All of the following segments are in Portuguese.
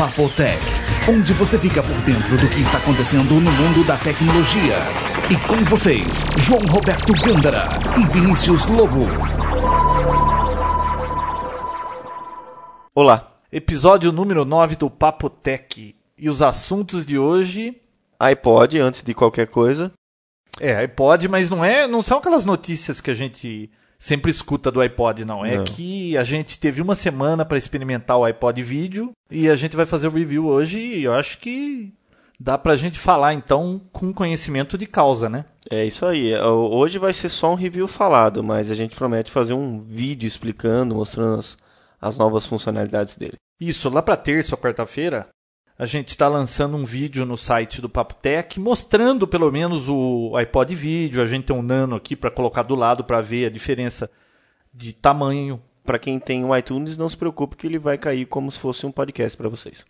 Papotec, onde você fica por dentro do que está acontecendo no mundo da tecnologia. E com vocês, João Roberto Gândara e Vinícius Lobo. Olá, Episódio número 9 do Papotec. E os assuntos de hoje. iPod antes de qualquer coisa. É, iPod, mas não é, não são aquelas notícias que a gente sempre escuta do iPod, não. É Não. que a gente teve uma semana para experimentar o iPod vídeo e a gente vai fazer o review hoje e eu acho que dá pra gente falar então com conhecimento de causa, né? É isso aí. É, Hoje vai ser só um review falado, mas a gente promete fazer um vídeo explicando, mostrando as, as novas funcionalidades dele. Isso, lá pra terça ou quarta-feira, a gente está lançando um vídeo no site do Papotec mostrando pelo menos o iPod vídeo. A gente tem um nano aqui para colocar do lado para ver a diferença de tamanho. Para quem tem o iTunes, não se preocupe que ele vai cair como se fosse um podcast para vocês.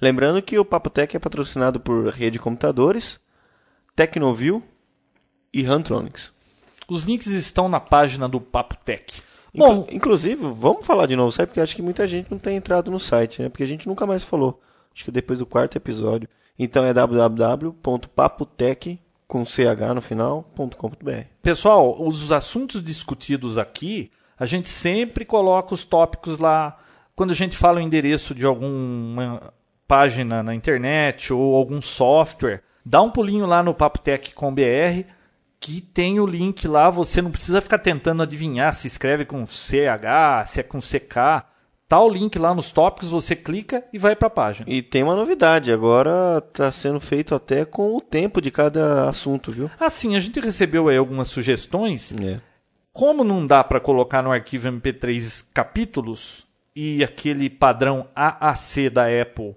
Lembrando que o Papotec é patrocinado por Rede Computadores, Tecnovil e Rantronics. Os links estão na página do Papotec. Inclu- Bom, inclusive, vamos falar de novo o site, porque acho que muita gente não tem entrado no site, né? Porque a gente nunca mais falou. Acho que depois do quarto episódio. Então é www.papotec com ch no final.com.br. pessoal, os assuntos discutidos aqui, a gente sempre coloca os tópicos lá. Quando a gente fala o endereço de alguma página na internet ou algum software, dá um pulinho lá no papotec.com.br que tem o link lá, você não precisa ficar tentando adivinhar se escreve com CH, se é com CK. Tá o link lá nos tópicos, você clica e vai para a página. E tem uma novidade, agora está sendo feito até com o tempo de cada assunto, viu? Assim, a gente recebeu aí algumas sugestões É. Como não dá para colocar no arquivo MP3 capítulos e aquele padrão AAC da Apple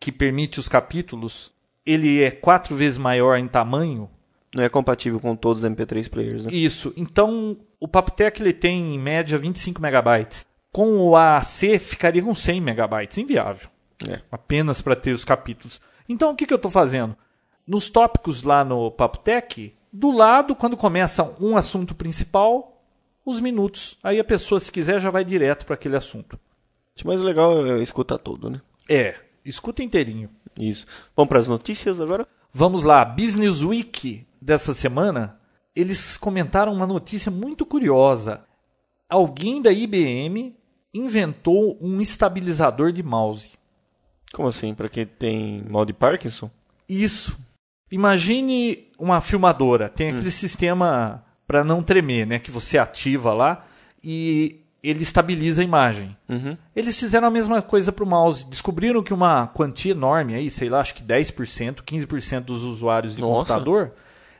que permite os capítulos, ele é quatro vezes maior em tamanho. Não é compatível com todos os MP3 players, né? Isso. Então, o Papotec ele tem em média 25 megabytes. Com o AAC ficaria com 100 megabytes, inviável É. apenas para ter os capítulos. Então o que, que eu estou fazendo? Nos tópicos lá no Papotec, do lado, quando começa um assunto principal, os minutos. Aí a pessoa, se quiser, já vai direto para aquele assunto. O legal é escutar tudo, né? É, escuta inteirinho. Isso. Vamos para as notícias agora? Vamos lá, Business Week dessa semana, eles comentaram uma notícia muito curiosa. Alguém da IBM inventou um estabilizador de mouse. Como assim? Para quem tem mal de Parkinson? Isso. Imagine uma filmadora, tem aquele sistema para não tremer, né, que você ativa lá e ele estabiliza a imagem. Uhum. Eles fizeram a mesma coisa para o mouse. Descobriram que uma quantia enorme aí, sei lá, acho que 10%, 15% dos usuários de Nossa. computador,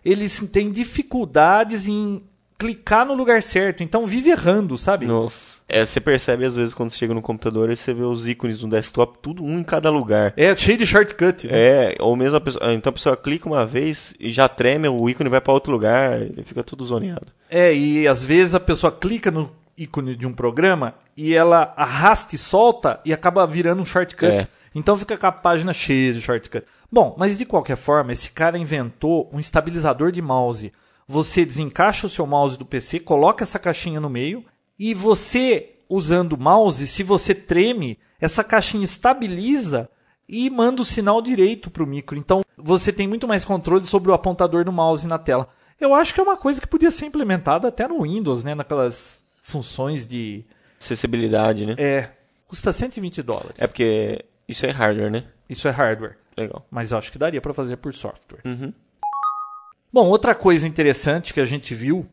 eles têm dificuldades em clicar no lugar certo, então vive errando, sabe? Nossa. É, você percebe às vezes quando você chega no computador e você vê os ícones no desktop, tudo um em cada lugar. É cheio de shortcut. né? É, ou mesmo a pessoa. Então a pessoa clica uma vez e já treme, o ícone vai para outro lugar e fica tudo zoneado. É, e às vezes a pessoa clica no ícone de um programa e ela arrasta e solta e acaba virando um shortcut. É. Então fica com a página cheia de shortcut. Bom, mas de qualquer forma, esse cara inventou um estabilizador de mouse. Você desencaixa o seu mouse do PC, coloca essa caixinha no meio e você, usando o mouse, se você treme, essa caixinha estabiliza e manda o sinal direito para o micro. Então você tem muito mais controle sobre o apontador do mouse na tela. Eu acho que é uma coisa que podia ser implementada até no Windows, né? Naquelas funções de. Acessibilidade, né? É. Custa 120 dólares. É porque isso é hardware, né? Isso é hardware. Legal. Mas eu acho que daria para fazer por software. Uhum. Bom, outra coisa interessante que a gente viu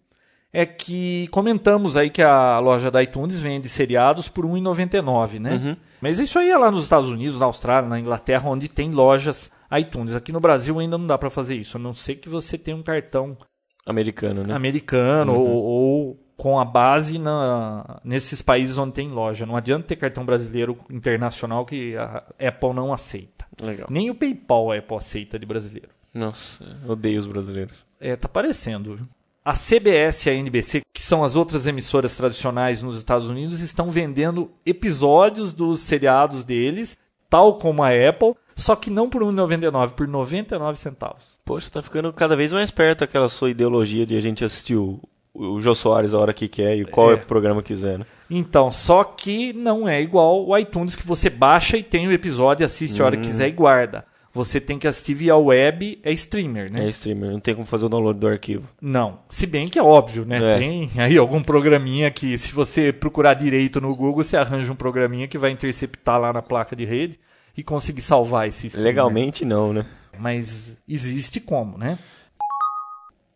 é que comentamos aí que a loja da iTunes vende seriados por R$ 1,99, né? Uhum. Mas isso aí é lá nos Estados Unidos, na Austrália, na Inglaterra, onde tem lojas iTunes. Aqui no Brasil ainda não dá para fazer isso, a não ser que você tenha um cartão Americano, né? americano Uhum. ou, ou com a base na, nesses países onde tem loja. Não adianta ter cartão brasileiro internacional que a Apple não aceita. Legal. Nem o PayPal a Apple aceita de brasileiro. Nossa, odeio os brasileiros. É, tá parecendo, viu? A CBS e a NBC, que são as outras emissoras tradicionais nos Estados Unidos, estão vendendo episódios dos seriados deles, tal como a Apple, só que não por R$ 1,99, por 99 centavos. Poxa, tá ficando cada vez mais perto aquela sua ideologia de a gente assistir o, o Jô Soares a hora que quer e qual é, É. o programa quiser, né? Então, só que não é igual o iTunes que você baixa e tem o episódio, assiste a hora que quiser e guarda. Você tem que assistir via web, é streamer, né? É streamer, não tem como fazer o download do arquivo. Não. Se bem que é óbvio, né? É. Tem aí algum programinha que, se você procurar direito no Google, você arranja um programinha que vai interceptar lá na placa de rede e conseguir salvar esse streamer. Legalmente não, né? Mas existe como, né?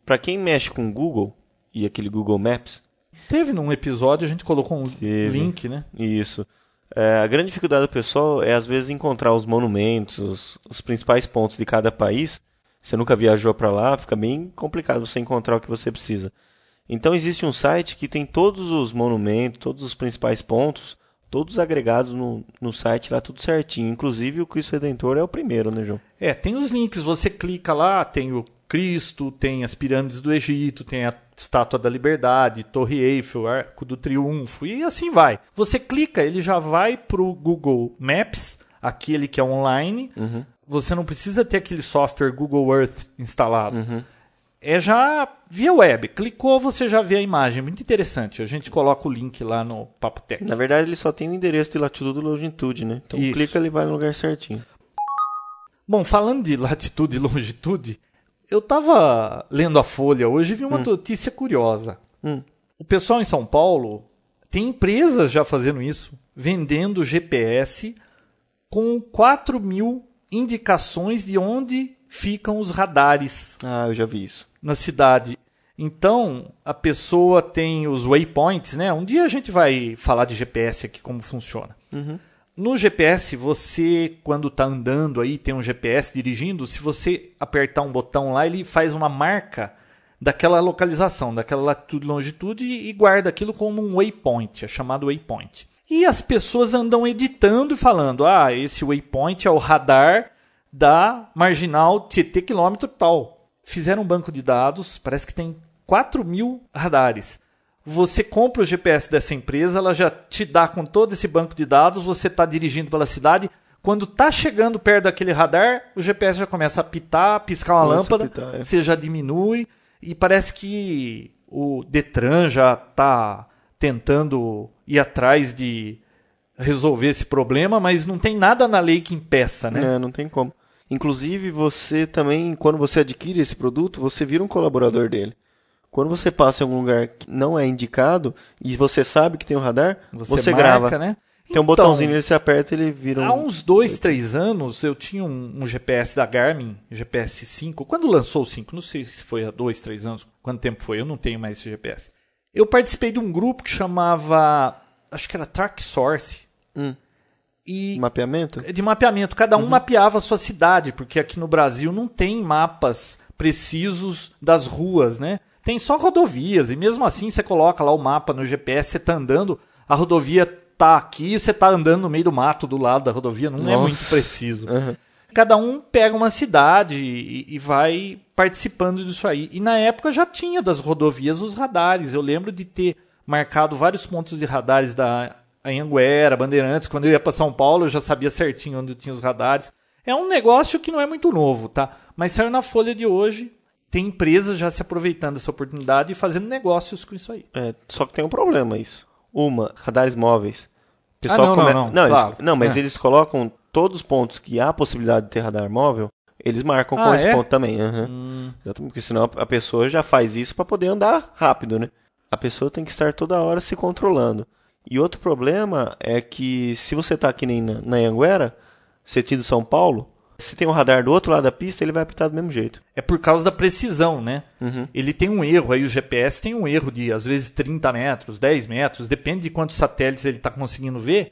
Pra quem mexe com Google e aquele Google Maps, Teve num episódio, a gente colocou um Teve. link, né? Isso. É, a grande dificuldade do pessoal é às vezes encontrar os monumentos, os, principais pontos de cada país. Você nunca viajou para lá, fica bem complicado você encontrar o que você precisa. Então existe um site que tem todos os monumentos, todos os principais pontos, todos agregados no, no site lá, tudo certinho. Inclusive o Cristo Redentor é o primeiro, né, João? É, tem os links, você clica lá, tem o Cristo, tem as pirâmides do Egito, tem a Estátua da Liberdade, Torre Eiffel, Arco do Triunfo e assim vai. Você clica, ele já vai pro Google Maps, aquele que é online. Você não precisa ter aquele software Google Earth instalado. É já via web. Clicou, você já vê a imagem. Muito interessante. A gente coloca o link lá no Papo Tech. Na verdade ele só tem o endereço de latitude e longitude, né? Então Isso. clica ele vai no lugar certinho. Bom, falando de latitude e longitude, eu estava lendo a Folha hoje e vi uma notícia curiosa. Hum. O pessoal em São Paulo tem empresas já fazendo isso, vendendo GPS com 4 mil indicações de onde ficam os radares Ah, eu já vi isso. na cidade. Então, a pessoa tem os waypoints, né? Um dia a gente vai falar de GPS aqui, como funciona. No GPS, você, quando está andando aí, tem um GPS dirigindo, se você apertar um botão lá, ele faz uma marca daquela localização, daquela latitude e longitude e guarda aquilo como um waypoint, é chamado waypoint. E as pessoas andam editando e falando: ah, esse waypoint é o radar da marginal Tietê quilômetro tal. Fizeram um banco de dados, parece que tem 4 mil radares. Você compra o GPS dessa empresa, ela já te dá com todo esse banco de dados, você está dirigindo pela cidade. Quando está chegando perto daquele radar, o GPS já começa a pitar, piscar uma Começa a lâmpada, pitar, é. você já diminui. E parece que o Detran já está tentando ir atrás de resolver esse problema, mas não tem nada na lei que impeça, né? Não, não tem como. Inclusive, você também, quando você adquire esse produto, você vira um colaborador dele. Quando você passa em algum lugar que não é indicado e você sabe que tem um radar, você, marca, grava. né? Tem um Então, botãozinho, ele se aperta ele vira um... Há uns dois, três anos, eu tinha um, um GPS da Garmin, GPS 5. Quando lançou o 5, não sei se foi há dois, três anos, quanto tempo foi, eu não tenho mais esse GPS. Eu participei de um grupo que chamava, acho que era Track Source. Hum. E mapeamento. de mapeamento. Cada um mapeava a sua cidade, porque aqui no Brasil não tem mapas precisos das ruas, né? Tem só rodovias, e mesmo assim você coloca lá o mapa no GPS, você tá andando, a rodovia tá aqui, você tá andando no meio do mato do lado da rodovia, não é Nossa. muito preciso. Cada um pega uma cidade e, e vai participando disso aí. E na época já tinha das rodovias os radares. Eu lembro de ter marcado vários pontos de radares da Anhanguera, Bandeirantes. Quando eu ia para São Paulo, eu já sabia certinho onde tinha os radares. É um negócio que não é muito novo, tá? Mas saiu na Folha de hoje. Tem empresas já se aproveitando dessa oportunidade e fazendo negócios com isso aí. É, só que tem um problema isso. Uma, radares móveis. O Ah, não, não, come- não, eles- claro. não, mas É. eles colocam todos os pontos que há possibilidade de ter radar móvel, eles marcam com Ah, esse é? ponto também. aham. Exatamente, porque senão a pessoa já faz isso para poder andar rápido, né? A pessoa tem que estar toda hora se controlando. E outro problema é que se você tá aqui na, na Anhanguera, sentido São Paulo, se tem um radar do outro lado da pista, ele vai apitar do mesmo jeito. É por causa da precisão, né? Uhum. Ele tem um erro aí, o GPS tem um erro de às vezes 30 metros, 10 metros, depende de quantos satélites ele está conseguindo ver.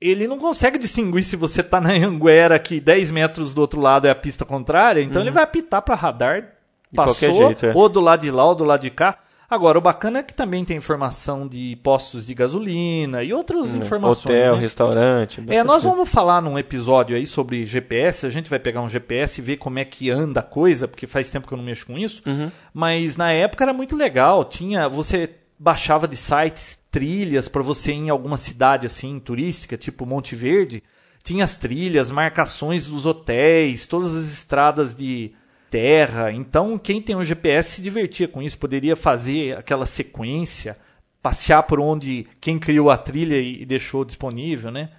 Ele não consegue distinguir se você está na Anguera que 10 metros do outro lado é a pista contrária, então ele vai apitar para radar, Uhum. De passou, jeito, é. ou do lado de lá ou do lado de cá. Agora, o bacana é que também tem informação de postos de gasolina e outras informações. Hum, Hotel, né? restaurante. É, nós coisa. vamos falar num episódio aí sobre GPS. A gente vai pegar um GPS e ver como é que anda a coisa, porque faz tempo que eu não mexo com isso. Uhum. Mas na época era muito legal. Tinha, você baixava de sites trilhas para você ir em alguma cidade assim turística, tipo Monte Verde. Tinha as trilhas, marcações dos hotéis, todas as estradas de terra. Então, quem tem um GPS se divertia com isso, poderia fazer aquela sequência, passear por onde quem criou a trilha e deixou disponível, né?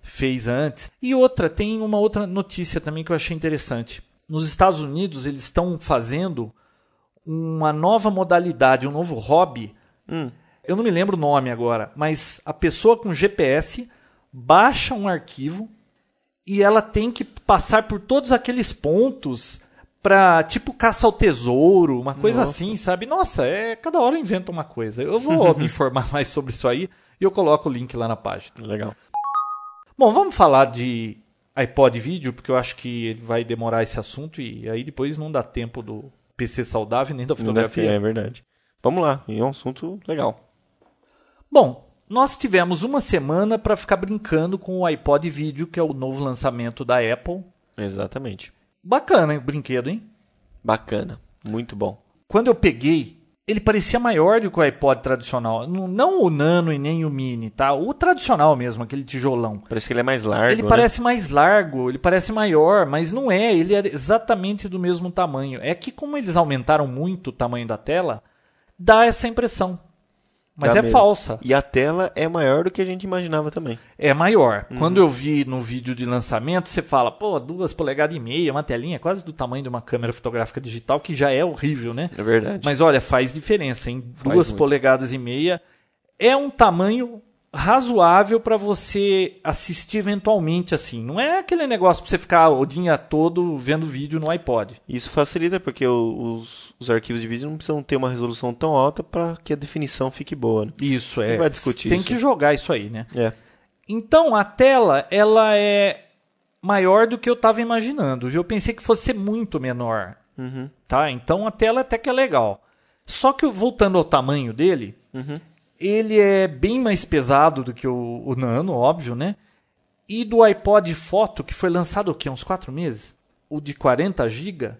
Fez antes. E outra, tem uma outra notícia também que eu achei interessante. Nos Estados Unidos, eles estão fazendo uma nova modalidade, um novo hobby. Eu não me lembro o nome agora, mas a pessoa com GPS baixa um arquivo e ela tem que passar por todos aqueles pontos pra, tipo, caça ao tesouro, uma coisa Nossa. assim, sabe? Nossa, é cada hora inventa uma coisa. Eu vou me informar mais sobre isso aí e eu coloco o link lá na página. Legal. Bom, vamos falar de iPod vídeo, porque eu acho que ele vai demorar esse assunto e aí depois não dá tempo do PC saudável nem da fotografia. É verdade. Vamos lá, é um assunto legal. Bom, nós tivemos uma semana para ficar brincando com o iPod vídeo, que é o novo lançamento da Apple. Exatamente. Bacana hein, o brinquedo, hein? Bacana. Muito bom. Quando eu peguei, ele parecia maior do que o iPod tradicional. Não, o Nano e nem o Mini, tá? O tradicional mesmo, aquele tijolão. Parece que ele é mais largo. Ele né? parece mais largo, ele parece maior, mas não é. Ele é exatamente do mesmo tamanho. É que como eles aumentaram muito o tamanho da tela, dá essa impressão. Mas é mesmo. falsa. E a tela é maior do que a gente imaginava também. É maior. Uhum. Quando eu vi no vídeo de lançamento, você fala, pô, duas polegadas e meia, uma telinha quase do tamanho de uma câmera fotográfica digital, que já é horrível, né? É verdade. Mas olha, faz diferença, em duas muito. polegadas e meia. É um tamanho razoável para você assistir eventualmente assim. Não é aquele negócio para você ficar o dia todo vendo vídeo no iPod. Isso facilita porque os, os arquivos de vídeo não precisam ter uma resolução tão alta para que a definição fique boa. né? Isso é. Não vai discutir Tem isso. que jogar isso aí, né? É. Então a tela ela é maior do que eu estava imaginando. viu? Eu pensei que fosse ser muito menor, Uhum. tá? Então a tela até que é legal. Só que voltando ao tamanho dele, Uhum. Ele é bem mais pesado do que o, o Nano, óbvio, né? E do iPod Foto, que foi lançado o quê? Uns 4 meses? O de 40 GB,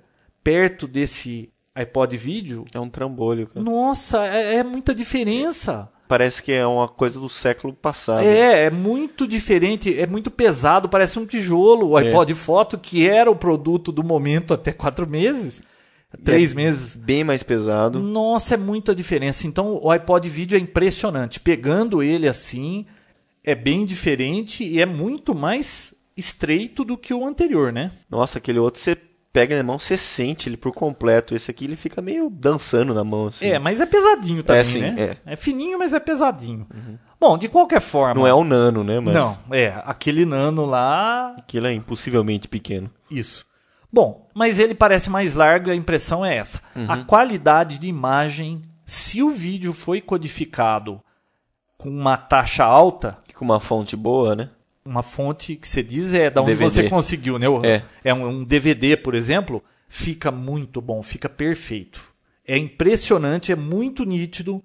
perto desse iPod Vídeo, É um trambolho. cara. nossa, é, é muita diferença. Parece que é uma coisa do século passado. É, é muito diferente, é muito pesado, parece um tijolo. O É. iPod Foto, que era o produto do momento até quatro meses, três é meses. Bem mais pesado. Nossa, é muita diferença. Então o iPod Vídeo é impressionante. Pegando ele assim, é bem diferente e é muito mais estreito do que o anterior, né? Nossa, aquele outro você pega na mão, você sente ele por completo. Esse aqui ele fica meio dançando na mão. Assim. É, mas é pesadinho também, sim, né? é. fininho, mas é pesadinho. Bom, de qualquer forma. Não é o nano, né? Mas Não, é. Aquele nano lá, Aquilo é impossivelmente pequeno. Isso. Bom, mas ele parece mais largo e a impressão é essa. A qualidade de imagem, se o vídeo foi codificado com uma taxa alta, E com uma fonte boa, né? uma fonte que você diz é da onde DVD. você conseguiu, né? O- É. um, um DVD, por exemplo, fica muito bom, fica perfeito. É impressionante, é muito nítido.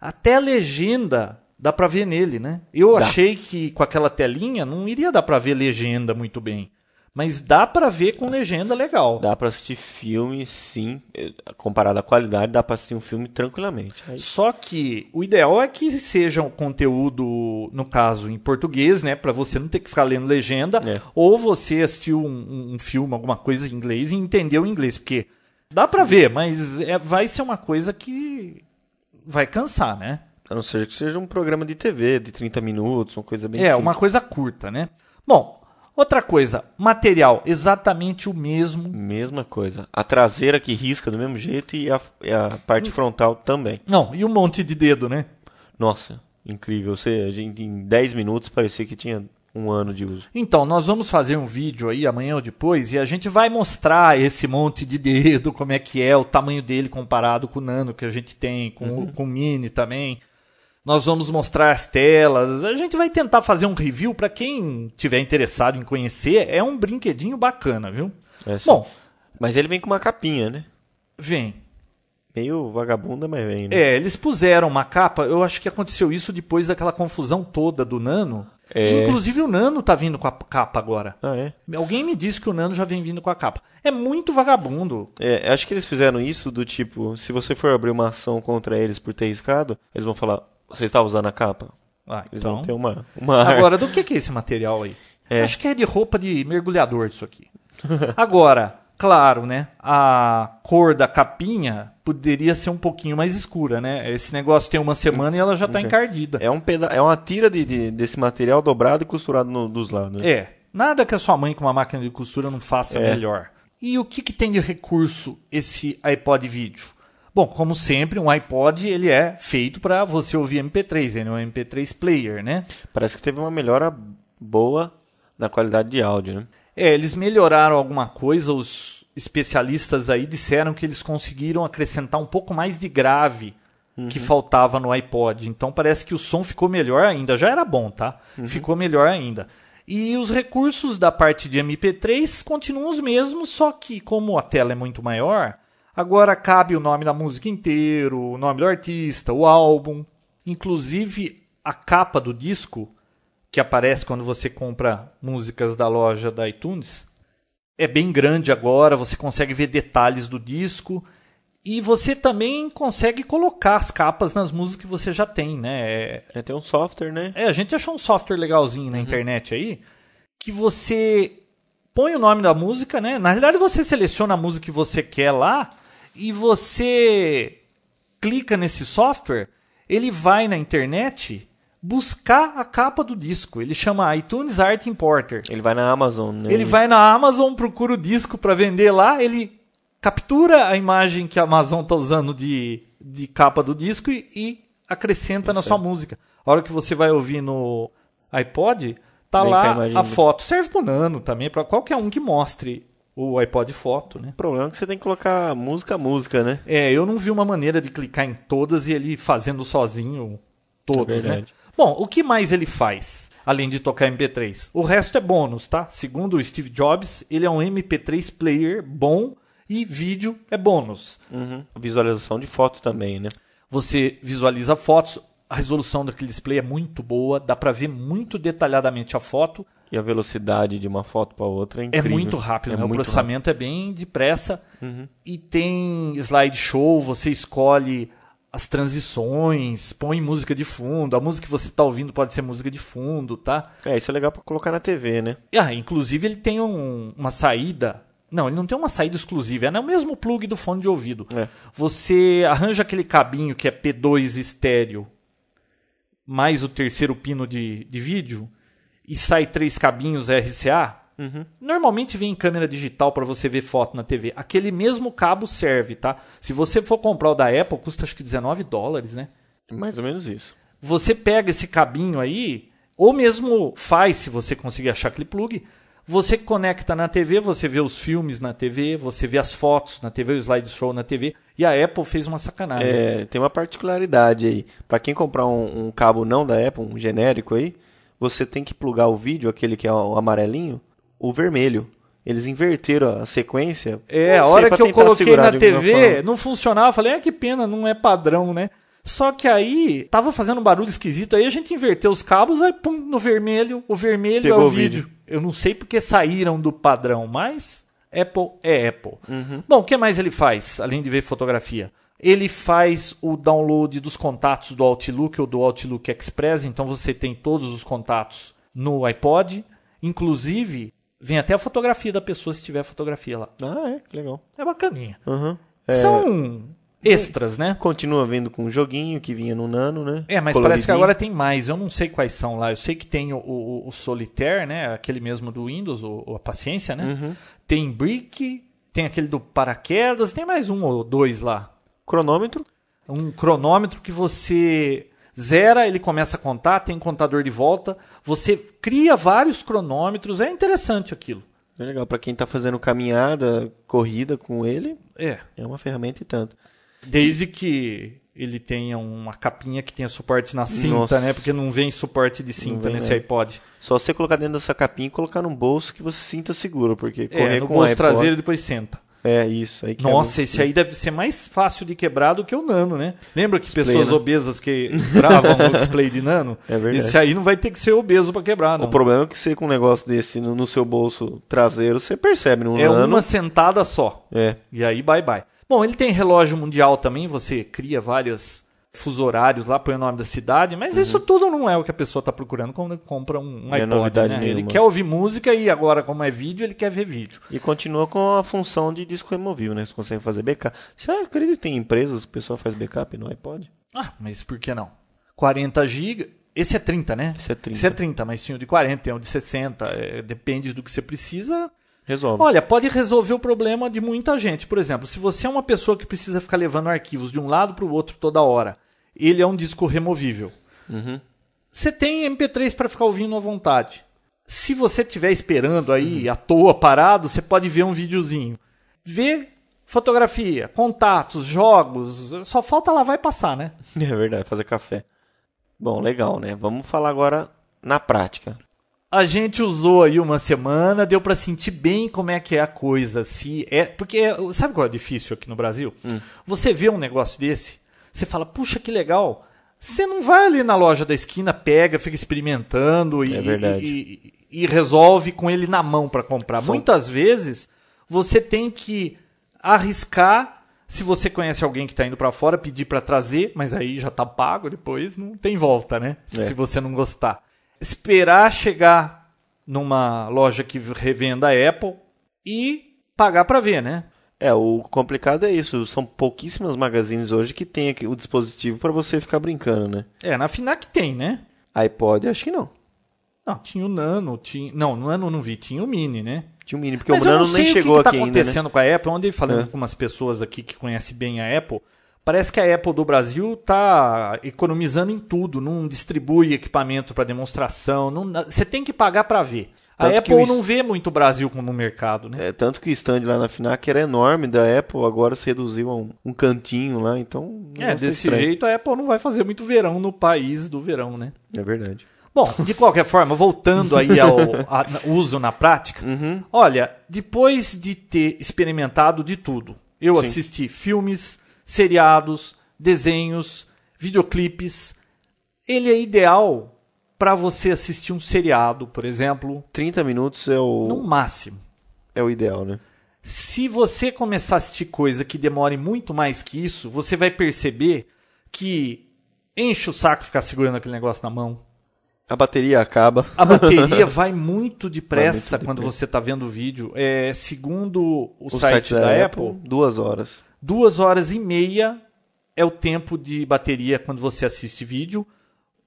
Até a legenda dá pra ver nele, né? Eu Dá. achei que com aquela telinha não iria dar pra ver legenda muito bem. Mas dá pra ver com legenda legal. Dá pra assistir filme, sim. Comparado à qualidade, dá pra assistir um filme tranquilamente. Aí- Só que o ideal é que seja um conteúdo, no caso, em português, né? Pra você não ter que ficar lendo legenda. É. Ou você assistiu um, um filme, alguma coisa em inglês e entendeu o inglês. Porque dá pra ver, mas é- vai ser uma coisa que vai cansar, né? A não ser que seja um programa de TV de 30 minutos, uma coisa bem é, simples. uma coisa curta, né? Bom, outra coisa. Material, exatamente o mesmo. Mesma coisa. A traseira que risca do mesmo jeito e a, e a parte frontal também. Não, e um monte de dedo, né? Nossa, incrível. Você, a gente, em 10 minutos parecia que tinha um ano de uso. Então, nós vamos fazer um vídeo aí amanhã ou depois e a gente vai mostrar esse monte de dedo, como é que é, o tamanho dele comparado com o Nano que a gente tem, com, o, com o Mini também. Nós vamos mostrar as telas. A gente vai tentar fazer um review para quem tiver interessado em conhecer. É um brinquedinho bacana, viu? É. Bom, Mas ele vem com uma capinha, né? vem. Meio vagabunda, mas vem, né? É, eles puseram uma capa. Eu acho que aconteceu isso depois daquela confusão toda do Nano. É. Inclusive o Nano tá vindo com a capa agora. Ah, é? Alguém me disse que o Nano já vem vindo com a capa. É muito vagabundo. É, acho que eles fizeram isso do tipo, se você for abrir uma ação contra eles por ter riscado, eles vão falar, você está usando a capa? Ah, Eles então. vão ter uma, uma Agora, do que que é esse material aí? É. Acho que é de roupa de mergulhador isso aqui. Agora, Claro, né? A cor da capinha poderia ser um pouquinho mais escura, né? Esse negócio tem uma semana e ela já está encardida. É, um peda é uma tira de, de- desse material dobrado e costurado no- dos lados. né? É, nada que a sua mãe com uma máquina de costura não faça É. melhor. E o que, que tem de recurso esse iPod vídeo? Bom, como sempre, um iPod ele é feito para você ouvir MP3, ele é um MP3 player, né? Parece que teve uma melhora boa na qualidade de áudio, né? É, eles melhoraram alguma coisa, os especialistas aí disseram que eles conseguiram acrescentar um pouco mais de grave que faltava no iPod. Então parece que o som ficou melhor ainda. Já era bom, tá? Ficou melhor ainda. E os recursos da parte de MP3 continuam os mesmos, só que como a tela é muito maior, agora cabe o nome da música inteiro, o nome do artista, o álbum, inclusive a capa do disco que aparece quando você compra músicas da loja da iTunes, é bem grande agora, você consegue ver detalhes do disco e você também consegue colocar as capas nas músicas que você já tem, né? É, tem um software, né? é, a gente achou um software legalzinho na internet aí que você põe o nome da música, né? Na realidade você seleciona a música que você quer lá e você clica nesse software, ele vai na internet buscar a capa do disco. Ele chama iTunes Art Importer. Ele vai na Amazon, né? Ele vai na Amazon, procura o disco para vender lá, ele captura a imagem que a Amazon está usando de, de capa do disco e, e acrescenta na sua música. A hora que você vai ouvir no iPod, tá Vem a lá a do- foto. Serve pro Nano também, para qualquer um que mostre o iPod foto, né? O problema é que você tem que colocar música a música, né? É, eu não vi uma maneira de clicar em todas e ele fazendo sozinho todos, É né? Bom, o que mais ele faz, além de tocar MP3? O resto é bônus, tá? Segundo o Steve Jobs, ele é um MP3 player bom e vídeo é bônus. Uhum. Visualização de foto também, né? Você visualiza fotos, a resolução daquele display é muito boa, dá pra ver muito detalhadamente a foto. E a velocidade de uma foto para outra é É incrível. muito rápido, É né? o muito processamento é bem depressa. E tem slideshow, você escolhe as transições, põe música de fundo. A música que você está ouvindo pode ser música de fundo, tá? rápido. É, isso é legal para colocar na TV, né? Ah, inclusive ele tem um- uma saída. Não, ele não tem uma saída exclusiva, é no mesmo plug do fone de ouvido. É. Você arranja aquele cabinho que é P2 estéreo, mais o terceiro pino de, de vídeo, e sai três cabinhos RCA. Normalmente vem em câmera digital para você ver foto na TV. Aquele mesmo cabo serve, tá? Se você for comprar o da Apple, custa acho que 19 dólares, né? Mais ou menos isso. você pega esse cabinho aí, ou mesmo faz, se você conseguir achar aquele plug, você conecta na TV, você vê os filmes na TV, você vê as fotos na TV, o slideshow na TV, e a Apple fez uma sacanagem. É, tem uma particularidade aí. Para quem comprar um, um cabo não da Apple, um genérico aí, você tem que plugar o vídeo, aquele que é o amarelinho, o vermelho. Eles inverteram a sequência. É, a hora que eu coloquei na TV, não funcionava. Eu falei, ah, que pena, não é padrão, né? Só que aí tava fazendo um barulho esquisito, aí a gente inverteu os cabos, aí pum, no vermelho, o vermelho Pegou é o o vídeo. vídeo. Eu não sei porque saíram do padrão, mas Apple é Apple. Uhum. Bom, o que mais ele faz, além de ver fotografia? Ele faz o download dos contatos do Outlook ou do Outlook Express, então você tem todos os contatos no iPod, inclusive vem até a fotografia da pessoa se tiver fotografia lá. Ah, é, que legal. É bacaninha. Uhum. São extras, né? Continua vindo com um joguinho que vinha no Nano, né? É, mas parece que agora tem mais. Eu não sei quais são lá. Eu sei que tem o, o, o Solitaire, né? Aquele mesmo do Windows, o, o- a Paciência, né? Uhum. Tem Brick, tem aquele do Paraquedas, tem mais um ou dois lá. Cronômetro. Um cronômetro que você zera, ele começa a contar, tem um contador de volta. Você cria vários cronômetros. É interessante aquilo. É legal. Pra quem tá fazendo caminhada, corrida com ele, É. é uma ferramenta e tanto. Desde que ele tenha uma capinha que tenha suporte na cinta, Nossa. né? Porque não vem suporte de cinta vem, nesse né? iPod. Só você colocar dentro dessa capinha e colocar num bolso que você sinta seguro, porque correr É, no com bolso o iPod... traseiro e depois senta. É, isso. Aí que é Nossa, esse aí deve ser mais fácil de quebrar do que o Nano, né? Lembra que Display, pessoas né? obesas que gravam no display de Nano? É verdade. Esse aí não vai ter que ser obeso para quebrar, não. O problema é que você com um negócio desse no, no seu bolso traseiro, você percebe no É Nano... uma sentada só. É. E aí, bye bye. Bom, ele tem relógio mundial também, você cria várias fuso horários lá, põe o nome da cidade, mas isso tudo não é o que a pessoa está procurando quando compra um, Não é iPod, novidade né? Ele quer ouvir música e agora, como é vídeo, ele quer ver vídeo. E continua com a função de disco removível, né? Você consegue fazer backup. Você acredita que tem empresas que o pessoal faz backup no iPod? Ah, mas por que não? 40 GB. Esse é 30, né? Esse é 30. Esse é 30, mas tinha o de 40, tem o de 60. é, depende do que você precisa. Resolve. Olha, pode resolver o problema de muita gente. Por exemplo, se você é uma pessoa que precisa ficar levando arquivos de um lado para o outro toda hora, ele é um disco removível. Uhum. Você tem MP3 para ficar ouvindo à vontade. Se você estiver esperando aí à toa parado, você pode ver um videozinho. Ver fotografia, contatos, jogos, só falta lavar e passar, né? É verdade, fazer café. Bom, legal, né? Vamos falar agora na prática. A gente usou aí uma semana, deu pra sentir bem como é que é a coisa. Se é, porque sabe qual é difícil aqui no Brasil? Você vê um negócio desse, você fala, puxa que legal. Você não vai ali na loja da esquina, pega, fica experimentando e, É e- e- e resolve com ele na mão pra comprar. São- Muitas vezes você tem que arriscar. Se você conhece alguém que está indo pra fora, pedir pra trazer, mas aí já tá pago, depois não tem volta, né? É. Se você não gostar. Esperar chegar numa loja que revenda a Apple e pagar pra ver, né? É, o complicado é isso. São pouquíssimas magazines hoje que tem aqui o dispositivo para você ficar brincando, né? É, na Finac tem, né? iPod, acho que não. Não, tinha o Nano, tinha. Não, no Nano não vi, tinha o Mini, né? Tinha um mini, porque Mas o eu Nano não nem sei chegou o que, que aqui tá ainda, né? acontecendo com a Apple. Andei falando É. com umas pessoas aqui que conhecem bem a Apple. Parece que a Apple do Brasil tá economizando em tudo, não distribui equipamento para demonstração, não- você tem que pagar para ver. A Tanto Apple o- não vê muito o Brasil como um mercado, né? É, tanto que o stand lá na Finac era enorme da Apple, agora se reduziu a um, um cantinho lá, então... É, desse estranho. jeito a Apple não vai fazer muito verão no país do verão, né? É verdade. Bom, de qualquer forma, voltando aí ao a- uso na prática, Uhum. olha, depois de ter experimentado de tudo, eu Sim. assisti filmes, seriados, desenhos, videoclipes, ele é ideal para você assistir um seriado, por exemplo, 30 minutos é o, no máximo. é o ideal, né? Se você começar a assistir coisa que demore muito mais que isso, você vai perceber que enche o saco ficar segurando aquele negócio na mão. A bateria acaba. A bateria vai muito depressa Vai muito quando depressa. você está vendo o vídeo. É, segundo o, site, da, Apple, duas horas. duas horas e meia é o tempo de bateria quando você assiste vídeo.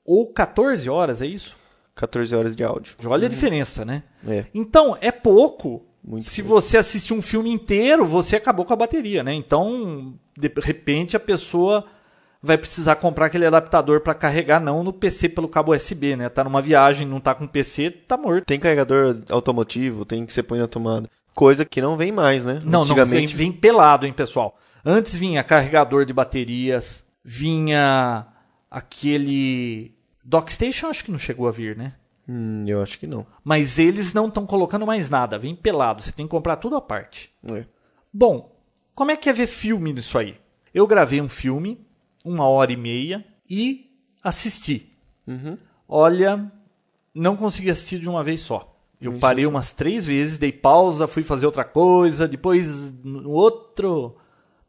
Ou 14 horas, é isso? 14 horas de áudio. Olha a diferença, né? É. Então, é pouco. Muito Se pouco. você assistir um filme inteiro, você acabou com a bateria, né? Então, de repente, a pessoa vai precisar comprar aquele adaptador para carregar não no PC pelo cabo USB, né? Tá numa viagem, não tá com PC, tá morto. Tem carregador automotivo, tem que você põe na tomada. Coisa que não vem mais, né? Não, não, vem, vem pelado, hein, pessoal. Antes vinha carregador de baterias, vinha aquele. Dockstation acho que não chegou a vir, né? Hum, eu acho que não. Mas eles não estão colocando mais nada, vem pelado, você tem que comprar tudo à parte. É. Bom, como é que é ver filme nisso aí? Eu gravei um filme, uma hora e meia, e assisti. Uhum. Olha, não consegui assistir de uma vez só. Eu Isso, parei umas três vezes, dei pausa, fui fazer outra coisa, depois, no outro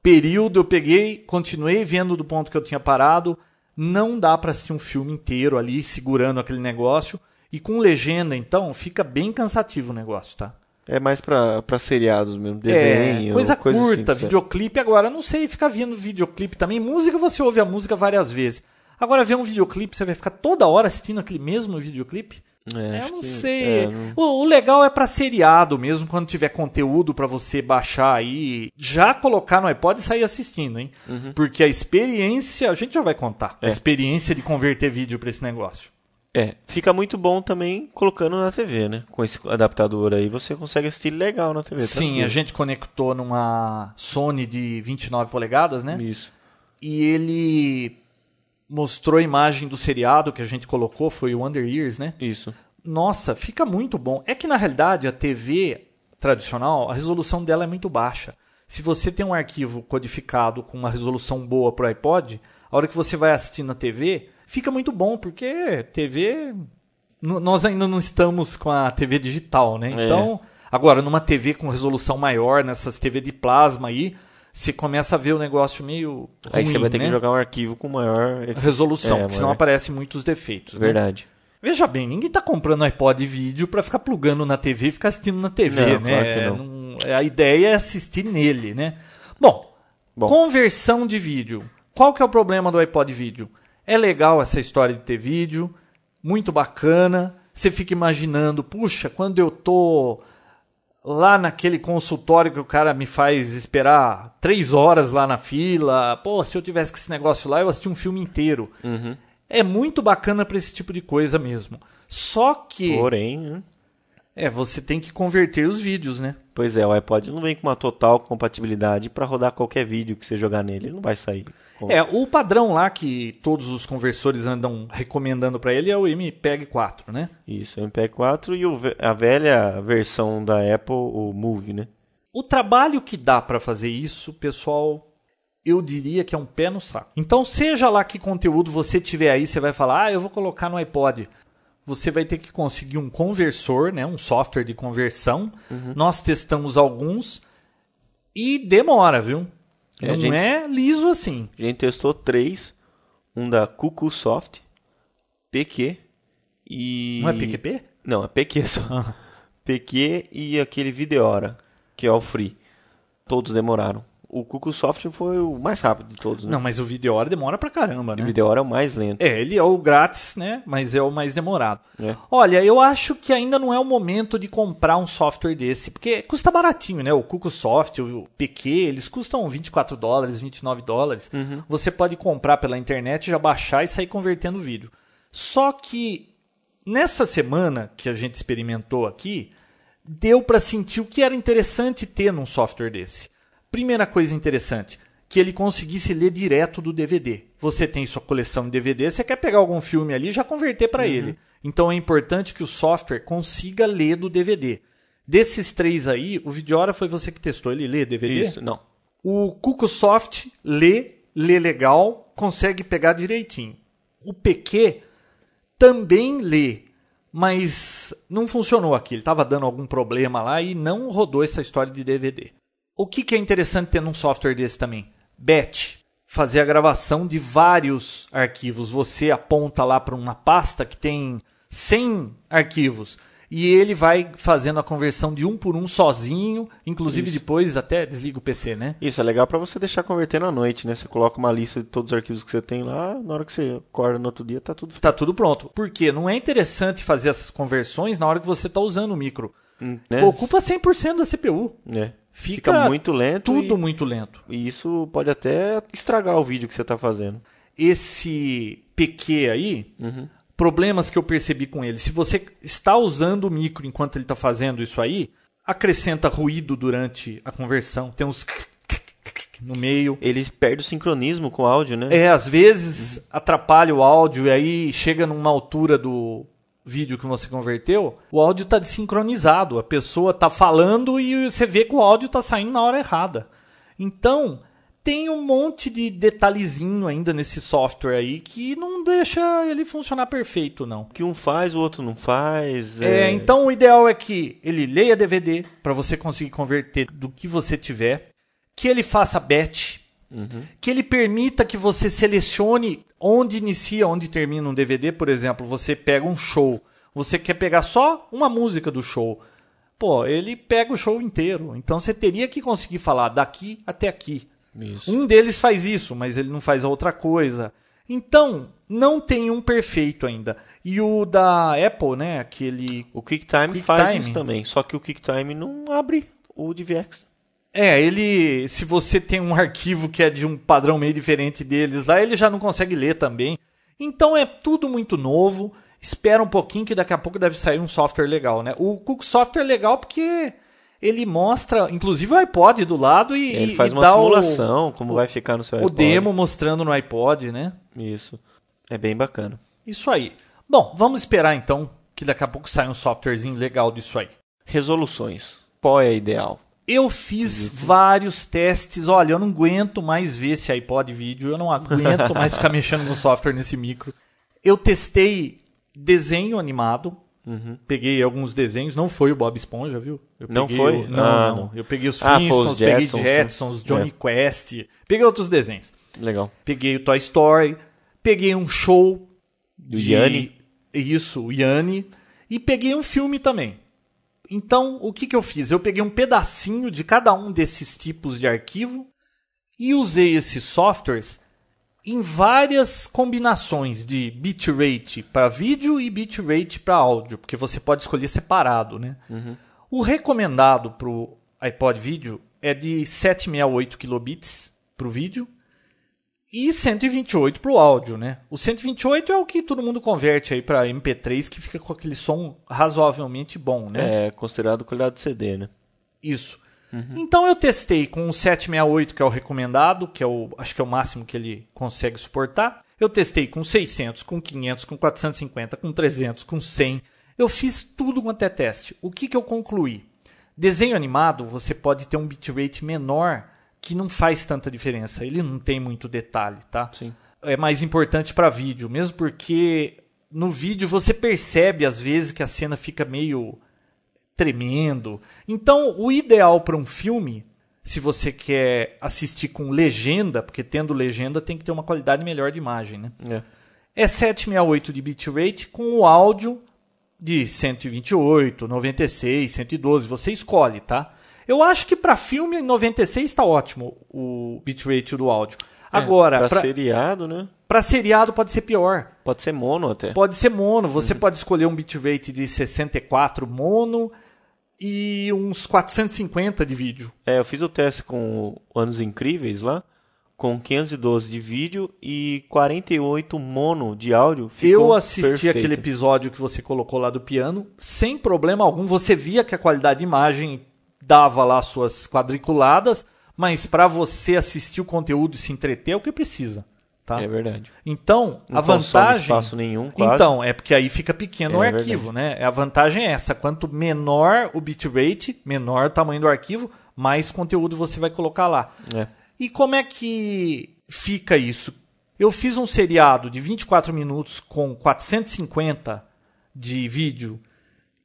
período, eu peguei, continuei vendo do ponto que eu tinha parado. Não dá para assistir um filme inteiro ali, segurando aquele negócio. E com legenda, então, fica bem cansativo o negócio, tá? É mais pra, pra seriados mesmo, desenho. É, coisa curta, simples, é. videoclipe agora, não sei, ficar vendo videoclipe também. Música você ouve a música várias vezes. Agora ver um videoclipe, você vai ficar toda hora assistindo aquele mesmo videoclipe? É, eu acho não que- sei. é, não- O, o legal é pra seriado mesmo, quando tiver conteúdo pra você baixar aí, já colocar no iPod e sair assistindo, hein? Porque a experiência, a gente já vai contar. A Uhum. É. experiência de converter vídeo pra esse negócio. É, fica muito bom também colocando na TV, né? Com esse adaptador aí, você consegue assistir legal na TV. Sim, tranquilo. a gente conectou numa Sony de 29 polegadas, né? Isso. e ele mostrou a imagem do seriado que a gente colocou, foi o Wonder Years, né? Isso. Nossa, fica muito bom. É que na realidade a TV tradicional, a resolução dela é muito baixa. Se você tem um arquivo codificado com uma resolução boa pro iPod, a hora que você vai assistir na TV, fica muito bom, porque TV. Nós ainda não estamos com a TV digital, né? É. Então, agora, numa TV com resolução maior, nessas TV de plasma aí, você começa a ver o negócio meio Aí você ruim, vai ter né? que jogar um arquivo com maior resolução, É, porque senão maior- aparecem muitos defeitos. né? Verdade. Veja bem, ninguém tá comprando iPod vídeo pra ficar plugando na TV e ficar assistindo na TV, Não, né? claro não. Não- A ideia é assistir nele, né? Bom, Bom. conversão de vídeo. Qual que é o problema do iPod vídeo? É legal essa história de ter vídeo, muito bacana. Você fica imaginando, puxa, quando eu tô lá naquele consultório que o cara me faz esperar três horas lá na fila, pô, se eu tivesse com esse negócio lá, eu assistia um filme inteiro. Uhum. É muito bacana para esse tipo de coisa mesmo. Só que Porém, né? É você tem que converter os vídeos, né? pois é, o iPod não vem com uma total compatibilidade para rodar qualquer vídeo que você jogar nele, ele não vai sair. com- É, o padrão lá que todos os conversores andam recomendando para ele é o MPEG 4, né? Isso, MP4 e o a velha versão da Apple, o Move, né? O trabalho que dá para fazer isso, pessoal, eu diria que é um pé no saco. Então, seja lá que conteúdo você tiver aí, você vai falar, ah, eu vou colocar no iPod. Você vai ter que conseguir um conversor, né, um software de conversão. Nós testamos alguns e demora, viu? É, Não gente- é liso assim. A gente testou três, um da Cuckoosoft, PQ e... Não é PQP? Não, é PQ só. Ah. PQ e aquele Videora, que é o Free. Todos demoraram. O Cuckoosoft foi o mais rápido de todos, né? Não, mas o Videora demora pra caramba, O né? Videora é o mais lento. É, ele é o grátis, né? Mas é o mais demorado. É. Olha, eu acho que ainda não é o momento de comprar um software desse, porque custa baratinho, né? O Cuckoosoft, o PQ, eles custam 24 dólares, 29 dólares. Você pode comprar pela internet, já baixar e sair convertendo o vídeo. Só que nessa semana que a gente experimentou aqui, deu para sentir o que era interessante ter num software desse. Primeira coisa interessante, que ele conseguisse ler direto do DVD. Você tem sua coleção de DVD, você quer pegar algum filme ali e já converter para ele. Então é importante que o software consiga ler do DVD. Desses três aí, o Videora foi você que testou, ele lê DVD? Isso, não. O Cuckoosoft lê, lê legal, consegue pegar direitinho. O PQ também lê, mas não funcionou aqui. Ele estava dando algum problema lá e não rodou essa história de DVD. O que, que é interessante ter num software desse também? Batch. Fazer a gravação de vários arquivos. Você aponta lá para uma pasta que tem 100 arquivos. E ele vai fazendo a conversão de um por um sozinho. Inclusive depois até desliga o PC, né? Isso é legal pra você deixar convertendo à noite, né? Você coloca uma lista de todos os arquivos que você tem lá, na hora que você acorda no outro dia, tá tudo Tá tudo pronto. Porque não é interessante fazer essas conversões na hora que você está usando o micro. né? Ocupa 100% da CPU. É. Fica, Fica muito lento Tudo e- muito lento. E isso pode até estragar o vídeo que você tá fazendo. Esse PQ aí, problemas que eu percebi com ele. Se você está usando o micro enquanto ele está fazendo isso aí, acrescenta ruído durante a conversão. Tem uns no meio. Ele perde o sincronismo com o áudio, né? É, às vezes atrapalha o áudio e aí chega numa altura do vídeo que você converteu, o áudio está desincronizado. A pessoa está falando e você vê que o áudio está saindo na hora errada. Então, tem um monte de detalhezinho ainda nesse software aí que não deixa ele funcionar perfeito, não. Que um faz, o outro não faz. É, então o ideal é que ele leia DVD para você conseguir converter do que você tiver, que ele faça batch, que ele permita que você selecione onde inicia, onde termina um DVD, por exemplo, você pega um show, você quer pegar só uma música do show. Pô, ele pega o show inteiro. Então você teria que conseguir falar daqui até aqui. Isso. Um deles faz isso, mas ele não faz a outra coisa. Então, não tem um perfeito ainda. E o da Apple, né, aquele O QuickTime QuickTime. faz isso também, só que o QuickTime não abre o DVX. É, ele. Se você tem um arquivo que é de um padrão meio diferente deles lá, ele já não consegue ler também. Então é tudo muito novo. Espera um pouquinho que daqui a pouco deve sair um software legal, né? O Cook Software é legal porque ele mostra, inclusive o iPod do lado e, Ele faz e uma dá o- simulação, como vai ficar no seu o, iPod. demo mostrando no iPod, né? Isso. É bem bacana. Isso aí. Bom, vamos esperar então que daqui a pouco saia um softwarezinho legal disso aí. Resoluções. Qual é a ideal? Eu fiz vários testes. Olha, eu não aguento mais ver esse iPod vídeo. Eu não aguento mais ficar mexendo no software nesse micro. Eu testei desenho animado, Peguei alguns desenhos, não foi o Bob Esponja, viu? Eu Não foi? o- não, Ah, não. não. Eu peguei os Ah, foi os Flintstones, peguei Jetsons, Jetsons? Johnny É. Quest, peguei outros desenhos. Legal. Peguei o Toy Story, peguei um show Do Yanni? Isso, o Yanni. E peguei um filme também. Então, o que, que eu fiz? Eu peguei um pedacinho de cada um desses tipos de arquivo e usei esses softwares em várias combinações de bitrate para vídeo e bitrate para áudio, porque você pode escolher separado, né? O recomendado para o iPod Video é de 768 kilobits para o vídeo e 128 para o áudio, né? O 128 é o que todo mundo converte aí para MP3, que fica com aquele som razoavelmente bom, né? É considerado qualidade de CD, né? Isso. Então eu testei com o 768, que é o recomendado, que é o acho que é o máximo que ele consegue suportar. Eu testei com 600, com 500, com 450, com 300, com 100. Eu fiz tudo quanto é teste. O que, que eu concluí? Desenho animado, você pode ter um bitrate menor que não faz tanta diferença. Ele não tem muito detalhe, tá? Sim. é mais importante para vídeo, mesmo porque no vídeo você percebe às vezes que a cena fica meio tremendo. Então, o ideal para um filme, se você quer assistir com legenda, porque tendo legenda tem que ter uma qualidade melhor de imagem, né? É. É 768 de bitrate com o áudio de 128, 96, 112, você escolhe, tá? Eu acho que para filme 96 está ótimo o bitrate do áudio. Agora, É, pra para seriado, né? seriado pode ser pior. Pode ser mono até. Pode ser mono, você Uhum. pode escolher um bitrate de 64 mono e uns 450 de vídeo. É, eu fiz o teste com Anos Incríveis lá, com 512 de vídeo e 48 mono de áudio. Eu assisti perfeito. aquele episódio que você colocou lá do piano, sem problema algum. Você via que a qualidade de imagem dava lá suas quadriculadas, mas para você assistir o conteúdo e se entreter é o que precisa. Tá? É verdade. Então, Não a vantagem. espaço nenhum, quase. Então, é porque aí fica pequeno É o verdade. arquivo, né? A vantagem é essa. Quanto menor o bitrate, menor o tamanho do arquivo, mais conteúdo você vai colocar lá. É. E como é que fica isso? Eu fiz um seriado de 24 minutos com 450 de vídeo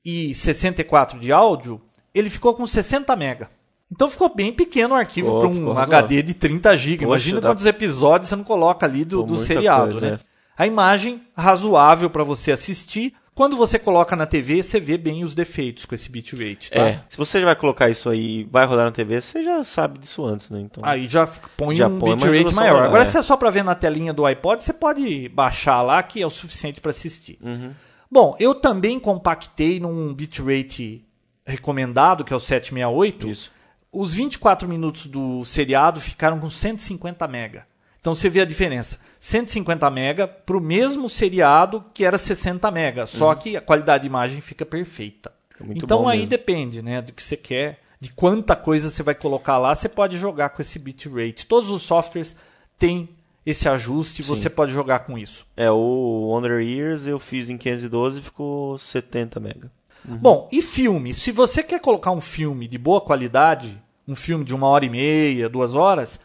e 64 de áudio, ele ficou com 60 mega. Então ficou bem pequeno o arquivo para um HD de 30 GB. Imagina dá- quantos episódios você não coloca ali do, do seriado, coisa, né? é. A imagem razoável para você assistir. Quando você coloca na TV, você vê bem os defeitos com esse bitrate, tá? É, se você vai colocar isso aí e vai rodar na TV, você já sabe disso antes, né? Então, Aí já põe Já um bitrate maior. maior, Agora, é. se é só para ver na telinha do iPod, você pode baixar lá, que é o suficiente para assistir. Uhum. Bom, eu também compactei num bitrate recomendado, que é o 768. Isso. Os 24 minutos do seriado ficaram com 150 mega. Então você vê a diferença. 150 mega para o mesmo seriado que era 60 mega. Só que a qualidade de imagem fica perfeita. Uhum. Fica então aí mesmo. depende, né, do que você quer, de quanta coisa você vai colocar lá, você pode jogar com esse bitrate. Todos os softwares têm esse ajuste, você pode jogar com isso. É, o Wonder Years eu fiz em 512 e ficou 70 mega. Bom, e filme? Se você quer colocar um filme de boa qualidade, um filme de uma hora e meia, duas horas,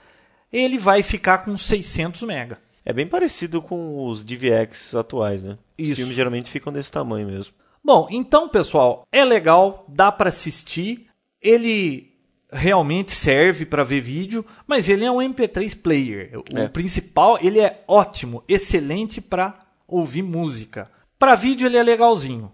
ele vai ficar com 600 mega. É bem parecido com os DVX atuais, né? Isso. Os filmes geralmente ficam desse tamanho mesmo. Bom, então, pessoal, é legal, dá para assistir. Ele realmente serve para ver vídeo, mas ele é um MP3 player. O É. principal, ele é ótimo, excelente para ouvir música. Para vídeo ele é legalzinho.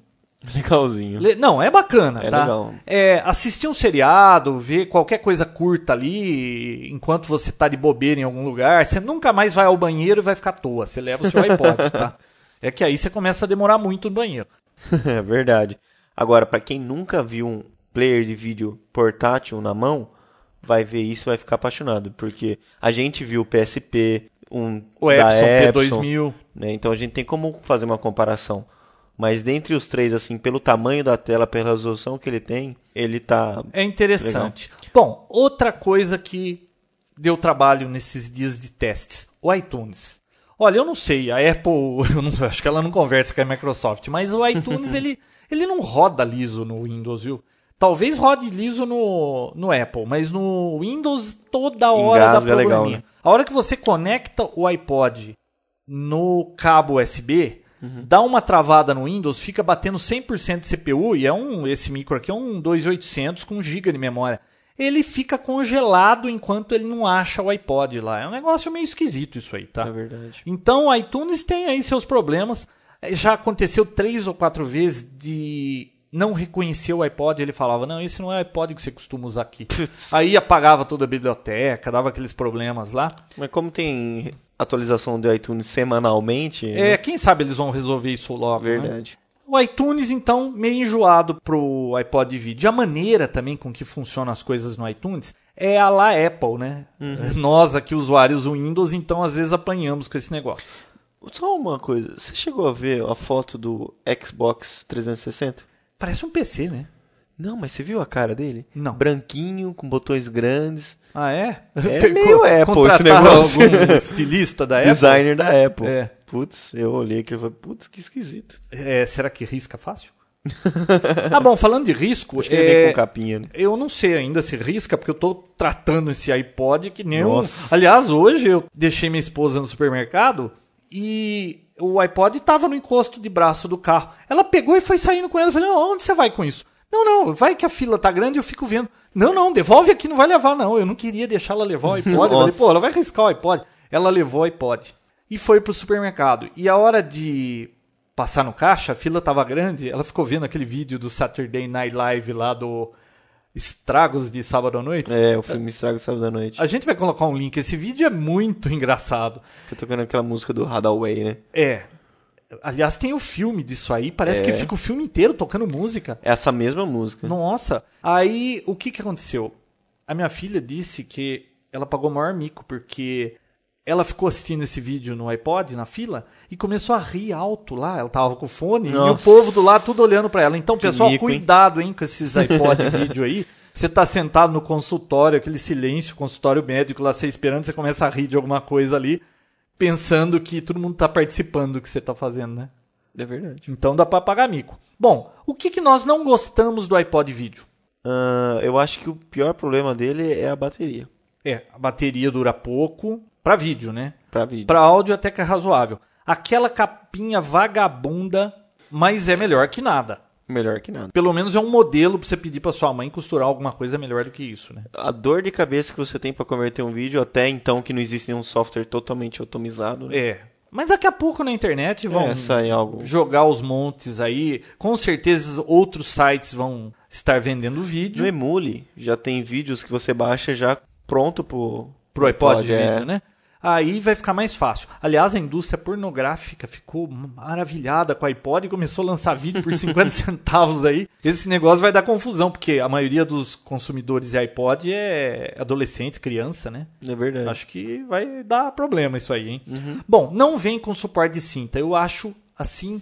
Legalzinho. Le- Não, é bacana, É tá? legal. É, assistir um seriado, ver qualquer coisa curta ali, enquanto você tá de bobeira em algum lugar, você nunca mais vai ao banheiro e vai ficar à toa. Você leva o seu iPod, tá? É que aí você começa a demorar muito no banheiro. é verdade. Agora, pra quem nunca viu um player de vídeo portátil na mão, vai ver isso e vai ficar apaixonado. Porque a gente viu o PSP, um O da Epson Epson, P2000. né? Então a gente tem como fazer uma comparação. Mas dentre os três, assim, pelo tamanho da tela, pela resolução que ele tem, ele tá. É interessante. Bom, outra coisa que deu trabalho nesses dias de testes, o iTunes. Olha, eu não sei, a Apple, eu não, acho que ela não conversa com a Microsoft, mas o iTunes ele, ele não roda liso no Windows, viu? Talvez rode liso no, no Apple, mas no Windows toda hora Engasga dá legal, probleminha. né? A hora que você conecta o iPod no cabo USB, dá uma travada no Windows, fica batendo 100% de CPU, e é um esse micro aqui é um 2800 com 1 GB de memória. Ele fica congelado enquanto ele não acha o iPod lá. É um negócio meio esquisito isso aí, tá? É verdade. Então o iTunes tem aí seus problemas. É, Já aconteceu três ou quatro vezes de não reconhecer o iPod. Ele falava, não, esse não é o iPod que você costuma usar aqui. aí apagava toda a biblioteca, dava aqueles problemas lá. Mas como tem atualização do iTunes semanalmente, É, quem sabe eles vão resolver isso logo, né? verdade. O iTunes, então, meio enjoado pro iPod vídeo. A maneira também com que funcionam as coisas no iTunes é a lá Apple, né? Nós aqui, usuários Windows, então às vezes apanhamos com esse negócio. Só uma coisa, você chegou a ver a foto do Xbox 360? Parece um PC, né? Não, mas você viu a cara dele? Não. Branquinho, com botões grandes. Ah, é? É meio Apple esse Contrataram negócio. algum estilista da Apple? Designer da Apple. É. Putz, eu olhei aqui e falei, putz, que esquisito. É, será que risca fácil? ah, bom, falando de risco, Acho que ele vem é, com capinha, né? eu não sei ainda se risca, porque eu tô tratando esse iPod que nem um... Nossa. Aliás, hoje eu deixei minha esposa no supermercado e o iPod tava no encosto de braço do carro. Ela pegou e foi saindo com ele. Eu falei, "Ah, onde você vai com isso? Não, não, vai que a fila tá grande eu fico vendo. Não, não, devolve aqui, não vai levar, não. Eu não queria deixar ela levar o iPod. Falei, pô, ela vai riscar o iPod. Ela levou o iPod e foi pro supermercado. E a hora de passar no caixa, a fila tava grande, ela ficou vendo aquele vídeo do Saturday Night Live lá do Estragos de Sábado à Noite. É, o filme Estrago Sábado da Noite. A gente vai colocar um link. Esse vídeo é muito engraçado. Tô tocando aquela música do Hadaway, né? É. Aliás, tem o filme disso aí. Parece É. que fica o filme inteiro tocando música. É essa mesma música. Nossa. Aí, o que que aconteceu? A minha filha disse que ela pagou o maior mico porque ela ficou assistindo esse vídeo no iPod, na fila, e começou a rir alto lá. Ela tava com o fone e o Nossa. povo do lado tudo olhando pra ela. Então, pessoal, mico, cuidado, hein, com esses iPod vídeo aí. Você tá sentado no consultório, aquele silêncio, consultório médico lá, você esperando, você começa a rir de alguma coisa ali, pensando que todo mundo tá participando do que você tá fazendo, né? É verdade. Então dá pra pagar mico. Bom, o que, que nós não gostamos do iPod vídeo? Ah, eu acho que o pior problema dele é a bateria. É, a bateria dura pouco pra vídeo, né? Pra vídeo. Pra áudio até que é razoável. Aquela capinha vagabunda, mas é melhor que nada. Melhor que nada. Pelo menos é um modelo pra você pedir pra sua mãe costurar alguma coisa melhor do que isso, né? A dor de cabeça que você tem pra converter um vídeo, até então que não existe nenhum software totalmente automatizado. né? É. Mas daqui a pouco na internet vão É, algo. jogar os montes aí. Com certeza outros sites vão estar vendendo No vídeo Emule, já tem vídeos que você baixa já pronto pro, pro iPod de é. vídeo, né? Aí vai ficar mais fácil. Aliás, a indústria pornográfica ficou maravilhada com o iPod e começou a lançar vídeo por 50 centavos aí. Esse negócio vai dar confusão, porque a maioria dos consumidores de iPod é adolescente, criança, né? É verdade. Acho que vai dar problema isso aí, hein? Bom, não vem com suporte de cinta. Eu acho, assim,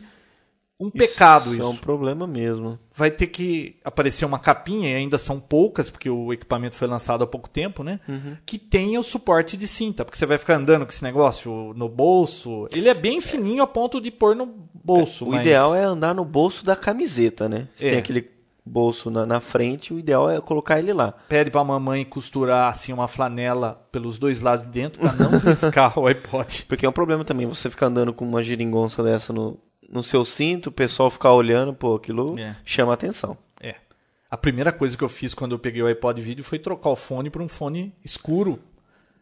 um pecado isso. É um problema mesmo. Vai ter que aparecer uma capinha, e ainda são poucas, porque o equipamento foi lançado há pouco tempo, né? Que tenha o suporte de cinta, porque você vai ficar andando com esse negócio no bolso. Ele é bem fininho a ponto de pôr no bolso. O mas- ideal é andar no bolso da camiseta, né? É. tem aquele bolso na, na frente, o ideal é colocar ele lá. Pede pra mamãe costurar assim uma flanela pelos dois lados de dentro pra não riscar o iPod. Porque é um problema também você ficar andando com uma geringonça dessa no, no seu cinto, o pessoal ficar olhando, pô, aquilo É. chama atenção. É. A primeira coisa que eu fiz quando eu peguei o iPod vídeo foi trocar o fone por um fone escuro.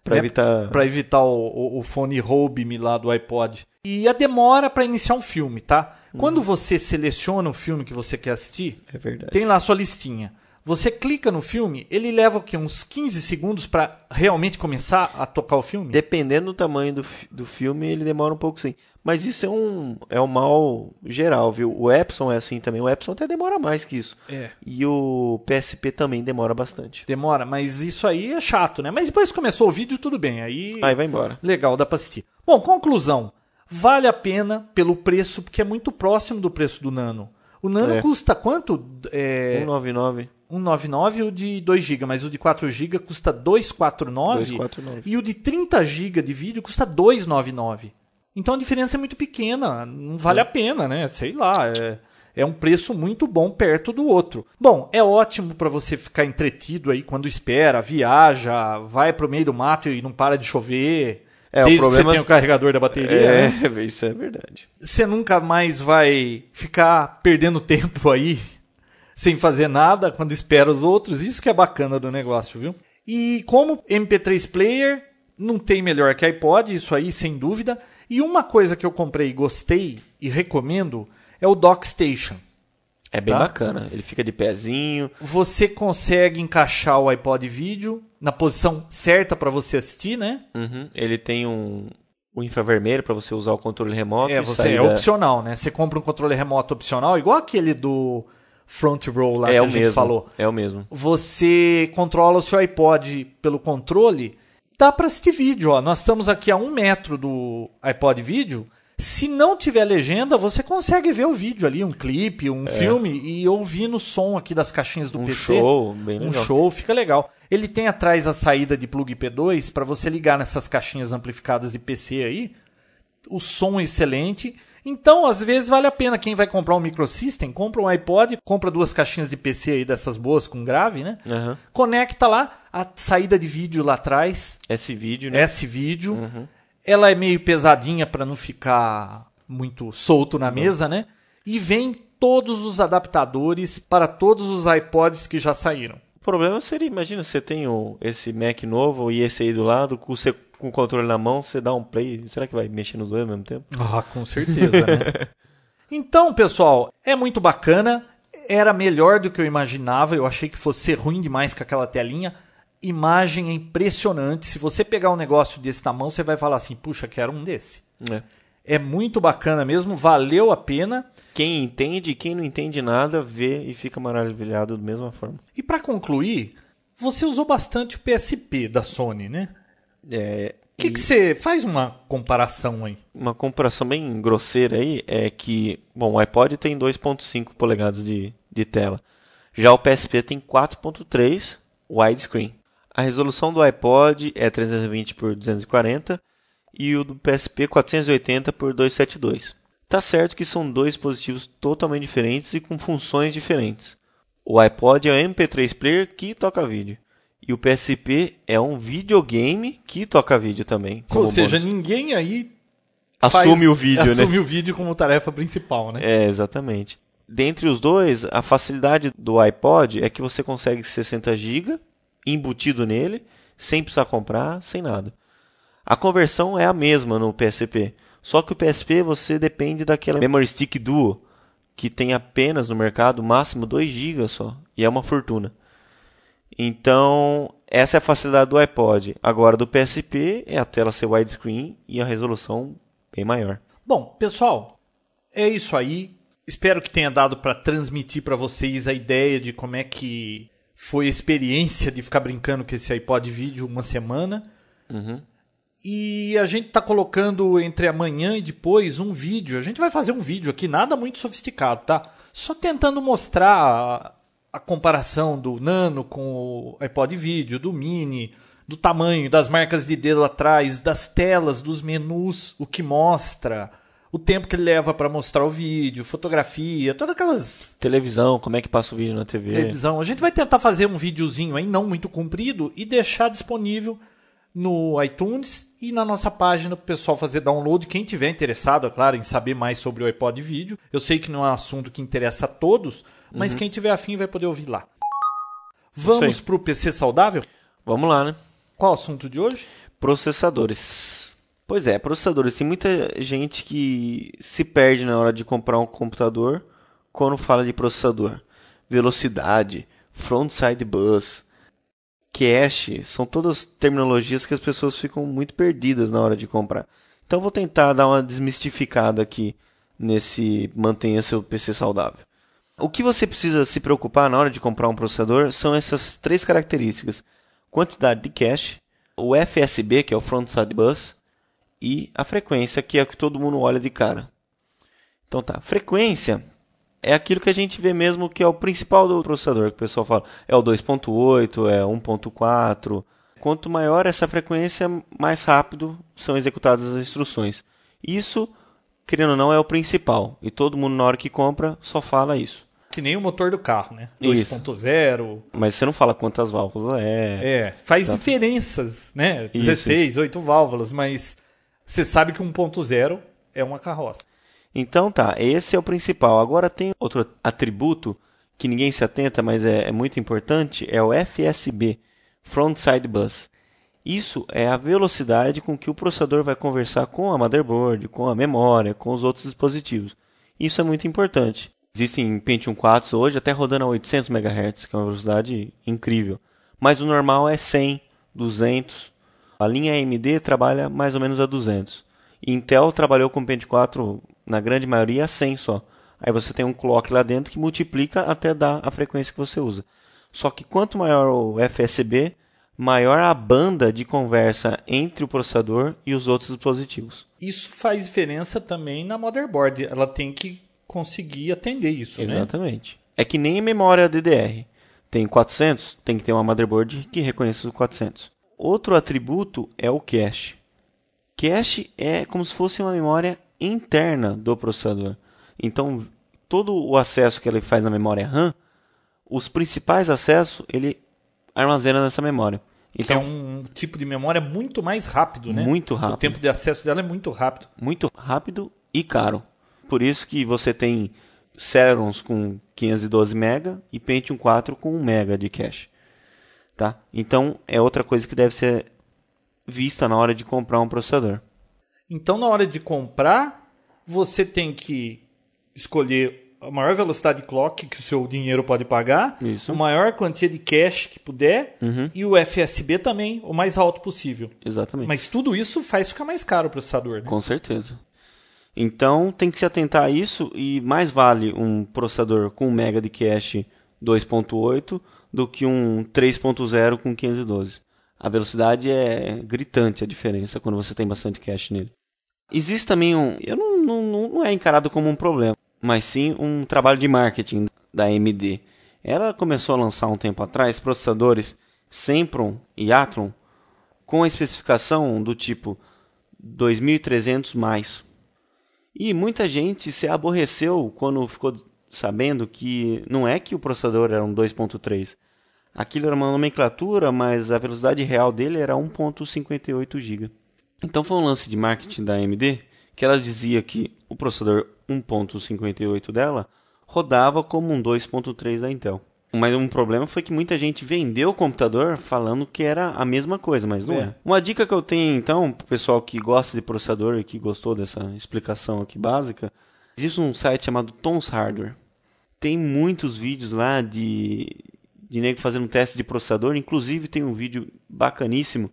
Pra né? evitar. Pra evitar o, o, o fone roube-me lá do iPod. E a demora pra iniciar um filme, tá? Quando você seleciona o filme que você quer assistir, É tem lá a sua listinha. Você clica no filme, ele leva o quê? uns 15 segundos pra realmente começar a tocar o filme? Dependendo do tamanho do, do filme, ele demora um pouco sim. Mas isso é um, é um mal geral, viu? O Epson é assim também. O Epson até demora mais que isso. É. E o PSP também demora bastante. Demora, mas isso aí é chato, né? Mas depois que começou o vídeo, tudo bem. Aí Aí vai embora. Legal, dá pra assistir. Bom, conclusão. Vale a pena pelo preço, porque é muito próximo do preço do Nano. O Nano É. custa quanto? É, 199. 199 o de 2 GB, mas o de 4 GB custa 249, 249. e o de 30 GB de vídeo custa 299. Então a diferença é muito pequena, não vale a pena, né? Sei lá, é, é um preço muito bom perto do outro. Bom, é ótimo para você ficar entretido aí quando espera, viaja, vai pro meio do mato e não para de chover. É, o Desde que problema- você tenha o carregador da bateria, né? É, isso é verdade. você nunca mais vai ficar perdendo tempo aí sem fazer nada quando espera os outros. Isso que é bacana do negócio, viu? E como MP3 player, não tem melhor que iPod, isso aí sem dúvida. E uma coisa que eu comprei e gostei e recomendo é o Dock Station. É bem Tá. bacana. Ele fica de pezinho. Você consegue encaixar o iPod vídeo na posição certa para você assistir, né? Uhum. Ele tem um, um infravermelho para você usar o controle remoto. É, você é da- opcional, né? Você compra um controle remoto opcional, igual aquele do Front Row lá É que a gente mesmo. falou. É o mesmo. Você controla o seu iPod pelo controle, dá para assistir vídeo. Ó. Nós estamos aqui a um metro do iPod vídeo. Se não tiver legenda, você consegue ver o vídeo ali, um clipe, um filme e ouvir no som aqui das caixinhas do É. Um PC. show, bem Um legal. show, fica legal. Ele tem atrás a saída de plug P2 para você ligar nessas caixinhas amplificadas de PC aí. O som é excelente. Então, às vezes vale a pena quem vai comprar um microsystem, compra um iPod, compra duas caixinhas de PC aí dessas boas com grave, né? Aham. Conecta lá a saída de vídeo lá atrás, Esse vídeo, né? esse vídeo. Ela é meio pesadinha para não ficar muito solto na mesa, né? E vem todos os adaptadores para todos os iPods que já saíram. O problema seria, imagina, você tem o, esse Mac novo e esse aí do lado, com, você, com o controle na mão, você dá um play. Será que vai mexer nos dois ao mesmo tempo? Ah, com certeza, né? Então, pessoal, é muito bacana. Era melhor do que eu imaginava. Eu achei que fosse ser ruim demais com aquela telinha. Imagem é impressionante. Se você pegar um negócio desse na mão, você vai falar assim: puxa, quero um desse. É. É muito bacana mesmo, valeu a pena. Quem entende e quem não entende nada, vê e fica maravilhado da mesma forma. E para concluir, você usou bastante o PSP da Sony, né? É, O que, que você faz uma comparação aí? uma comparação bem grosseira aí é que, bom, o iPod tem 2.5 polegadas de, de tela. Já o PSP tem 4.3 widescreen. A resolução do iPod é 320 por 240 e o do PSP 480 por 272. Tá certo que são dois dispositivos totalmente diferentes e com funções diferentes. O iPod é um MP3 player que toca vídeo. E o PSP é um videogame que toca vídeo também. Ou seja, bônus. ninguém aí assume faz- o vídeo, né? assume o vídeo como tarefa principal, né? É, exatamente. Dentre os dois, a facilidade do iPod é que você consegue 60 GB embutido nele, sem precisar comprar, sem nada. A conversão é a mesma no PSP, só que o PSP você depende daquela Memory Stick Duo, que tem apenas no mercado máximo 2 GB só, e é uma fortuna. Então, essa é a facilidade do iPod. Agora, do PSP é a tela ser widescreen e a resolução bem maior. Bom, pessoal, é isso aí. Espero que tenha dado para transmitir para vocês a ideia de como é que foi a experiência de ficar brincando com esse iPod vídeo uma semana. E a gente está colocando entre amanhã e depois um vídeo. A gente vai fazer um vídeo aqui, nada muito sofisticado, tá? Só tentando mostrar a, comparação do Nano com o iPod vídeo, do Mini, do tamanho, das marcas de dedo atrás, das telas, dos menus, o que mostra, o tempo que ele leva para mostrar o vídeo, fotografia, todas aquelas Televisão, como é que passa o vídeo na TV? televisão. A gente vai tentar fazer um videozinho aí, não muito comprido, e deixar disponível no iTunes e na nossa página para o pessoal fazer download. Quem tiver interessado, é claro, em saber mais sobre o iPod vídeo. Eu sei que não é um assunto que interessa a todos, mas quem tiver afim vai poder ouvir lá. Vamos para o PC saudável? Vamos lá, né? Qual o assunto de hoje? Processadores. Pois é, processadores. Tem muita gente que se perde na hora de comprar um computador quando fala de processador. Velocidade, frontside bus, cache, são todas terminologias que as pessoas ficam muito perdidas na hora de comprar. Então vou tentar dar uma desmistificada aqui nesse mantenha seu PC saudável. O que você precisa se preocupar na hora de comprar um processador são essas três características: quantidade de cache, o FSB, que é o frontside bus, e a frequência, que é o que todo mundo olha de cara. Então tá, frequência é aquilo que a gente vê mesmo que é o principal do processador, que o pessoal fala, é o 2.8, é 1.4. Quanto maior essa frequência, mais rápido são executadas as instruções. Isso, querendo ou não, é o principal, e todo mundo na hora que compra só fala isso. Que nem o motor do carro, né? Isso. 2.0. Mas você não fala quantas válvulas é. É, faz Tá. diferenças, né? Isso, 16, 8 válvulas, mas você sabe que 1.0 é uma carroça. Então tá, esse é o principal. Agora tem outro atributo que ninguém se atenta, mas é, é muito importante, é o FSB, Frontside Bus. Isso é a velocidade com que o processador vai conversar com a motherboard, com a memória, com os outros dispositivos. Isso é muito importante. Existem Pentium 4 hoje até rodando a 800 MHz, que é uma velocidade incrível. Mas o normal é 100, 200. A linha AMD trabalha mais ou menos a 200. Intel trabalhou com Pentium 4 na grande maioria a 100 só. Aí você tem um clock lá dentro que multiplica até dar a frequência que você usa. Só que quanto maior o FSB, maior a banda de conversa entre o processador e os outros dispositivos. Isso faz diferença também na motherboard. Ela tem que conseguir atender isso, né? Exatamente. É que nem memória DDR. Tem 400, tem que ter uma motherboard que reconheça os 400. Outro atributo é o cache. Cache é como se fosse uma memória interna do processador. Então, todo o acesso que ele faz na memória RAM, os principais acessos ele armazena nessa memória. Que é Então, um tipo de memória muito mais rápido, né? Muito O rápido. tempo de acesso dela é muito rápido. muito rápido e caro. Por isso que você tem Celerons com 512 MB e Pentium 4 com 1 MB de cache. Tá? Então é outra coisa que deve ser vista na hora de comprar um processador. Então, na hora de comprar, você tem que escolher a maior velocidade de clock que o seu dinheiro pode pagar, Isso. a maior quantia de cache que puder e o FSB também, o mais alto possível. Exatamente. Mas tudo isso faz ficar mais caro o processador, né? Com certeza. Então tem que se atentar a isso e mais vale um processador com 1 MB de cache 2.8 do que um 3.0 com 512. A velocidade é gritante a diferença quando você tem bastante cache nele. Existe também um, eu não, não, não não é encarado como um problema, mas sim um trabalho de marketing da AMD. Ela começou a lançar um tempo atrás processadores Sempron e Athlon com a especificação do tipo 2300 mais. E muita gente se aborreceu quando ficou sabendo que não é que o processador era um 2.3. Aquilo era uma nomenclatura, mas a velocidade real dele era 1.58 GB. Então foi um lance de marketing da AMD que ela dizia que o processador 1.58 dela rodava como um 2.3 da Intel. Mas um problema foi que muita gente vendeu o computador falando que era a mesma coisa, mas não é. É. Uma dica que eu tenho então, pro pessoal que gosta de processador e que gostou dessa explicação aqui básica, existe um site chamado Tom's Hardware. Tem muitos vídeos lá de de nego fazendo teste de processador, inclusive tem um vídeo bacaníssimo.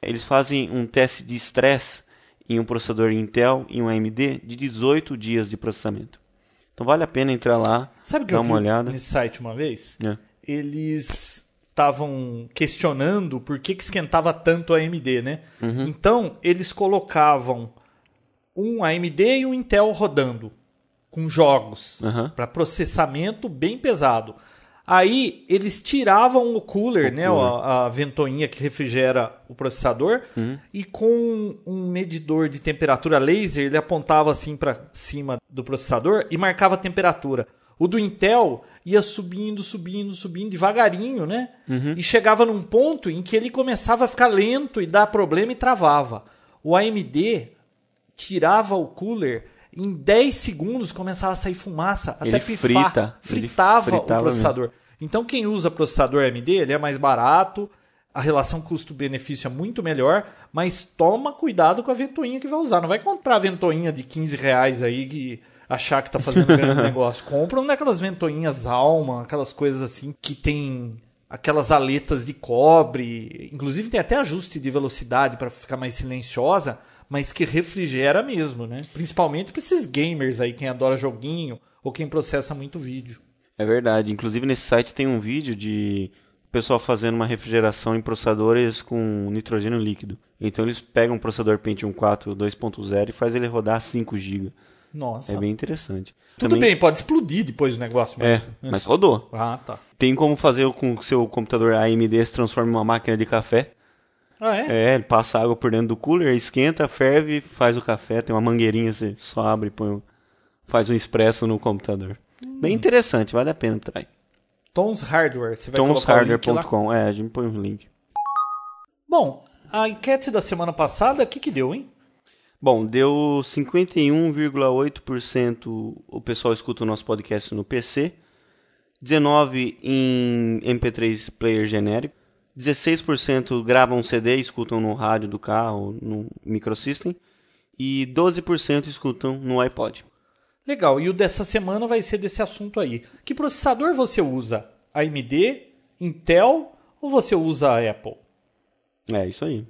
Eles fazem um teste de estresse em um processador Intel e um AMD de 18 dias de processamento. Então vale a pena entrar lá, Sabe dar eu uma olhada. nesse site uma vez? É. Eles estavam questionando por que, que esquentava tanto a AMD, né? Uhum. Então, eles colocavam um AMD e um Intel rodando com jogos Aham. para processamento bem pesado. Aí eles tiravam o cooler, né, cooler. a, a ventoinha que refrigera o processador, Uhum. e com um medidor de temperatura laser, ele apontava assim para cima do processador e marcava a temperatura. O do Intel ia subindo, subindo, subindo devagarinho, né? Uhum. E chegava num ponto em que ele começava a ficar lento e dar problema e travava. O AMD tirava o cooler em 10 segundos começava a sair fumaça até Ele pifar. frita, Fritava, fritava o processador. Então quem usa processador AMD, ele é mais barato, a relação custo-benefício é muito melhor, mas toma cuidado com a ventoinha que vai usar. Não vai comprar ventoinha de 15 reais aí que achar que tá fazendo grande negócio. Compra uma daquelas ventoinhas alma, aquelas coisas assim que tem aquelas aletas de cobre, inclusive tem até ajuste de velocidade para ficar mais silenciosa, mas que refrigera mesmo, né? Principalmente para esses gamers aí, quem adora joguinho ou quem processa muito vídeo. É verdade. Inclusive nesse site tem um vídeo de pessoal fazendo uma refrigeração em processadores com nitrogênio líquido. Então eles pegam um processador Pentium 4 2.0 e faz ele rodar 5 GB. Nossa. É bem interessante. Tudo Também- bem, pode explodir depois o negócio, É, mas... mas rodou. Ah, tá. Tem como fazer com que o seu computador AMD se transforme em uma máquina de café. Ah, é? É, passa água por dentro do cooler, esquenta, ferve, faz o café, tem uma mangueirinha, você só abre e põe, faz um expresso no computador. Bem interessante, vale a pena trai. Tons Hardware, você vai? Tomshardware.com, é, a gente põe um link. Bom, a enquete da semana passada, o que que deu, hein? Bom, deu 51,8% o pessoal escuta o nosso podcast no PC, 19% em MP3 player genérico, 16% gravam CD e escutam no rádio do carro, no microsystem, e 12% escutam no iPod. Legal, e o dessa semana vai ser desse assunto aí. Que processador você usa? AMD, Intel ou você usa a Apple? É, isso aí.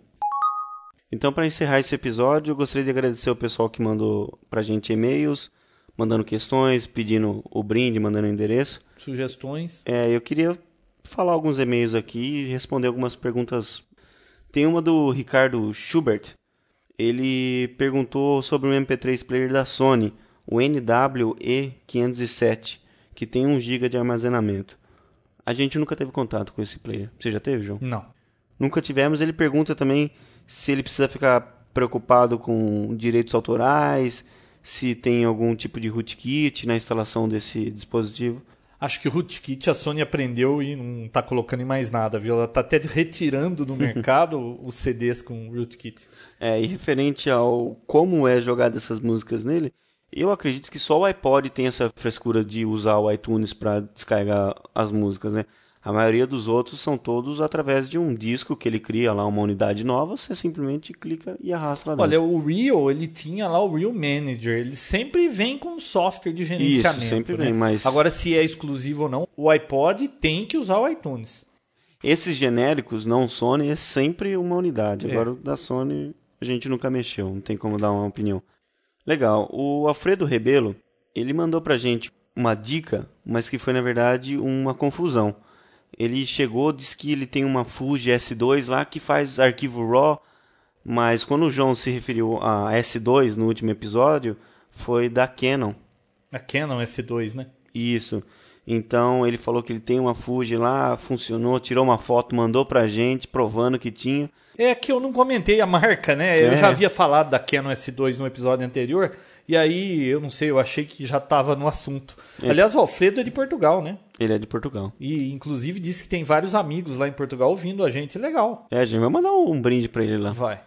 Então, para encerrar esse episódio, eu gostaria de agradecer o pessoal que mandou pra gente e-mails, mandando questões, pedindo o brinde, mandando o endereço. Sugestões? É, eu queria falar alguns e-mails aqui e responder algumas perguntas. Tem uma do Ricardo Schubert. Ele perguntou sobre o MP3 player da Sony, o NWE507, que tem 1 GB de armazenamento. A gente nunca teve contato com esse player. Você já teve, João? Não. Nunca tivemos. Ele pergunta também se ele precisa ficar preocupado com direitos autorais, se tem algum tipo de rootkit na instalação desse dispositivo. Acho que o rootkit a Sony aprendeu e não está colocando em mais nada, viu? Ela está até retirando do mercado os CDs com rootkit. É, e referente ao como é jogada essas músicas nele, eu acredito que só o iPod tem essa frescura de usar o iTunes para descarregar as músicas, né? A maioria dos outros são todos através de um disco que ele cria lá uma unidade nova, você simplesmente clica e arrasta lá dentro. Olha, o Real, ele tinha lá o Real Manager, ele sempre vem com um software de gerenciamento. Isso, sempre né? vem, mas Agora, se é exclusivo ou não, o iPod tem que usar o iTunes. esses genéricos não Sony é sempre uma unidade. É. Agora o da Sony a gente nunca mexeu, não tem como dar uma opinião. Legal. O Alfredo Rebelo, ele mandou pra gente uma dica, mas que foi na verdade uma confusão. Ele chegou, disse que ele tem uma Fuji S2 lá que faz arquivo RAW, mas quando o João se referiu a S2 no último episódio, foi da Canon. A Canon S2, né? Isso. Então ele falou que ele tem uma Fuji lá, funcionou, tirou uma foto, mandou pra gente, provando que tinha. É que eu não comentei a marca, né? Eu É. já havia falado da Canon S2 no episódio anterior, e aí, eu não sei, eu achei que já estava no assunto. Aliás, o Alfredo é de Portugal, né? Ele é de Portugal. E inclusive disse que tem vários amigos lá em Portugal ouvindo a gente. Legal. É, a gente vai mandar um brinde pra ele lá. Vai.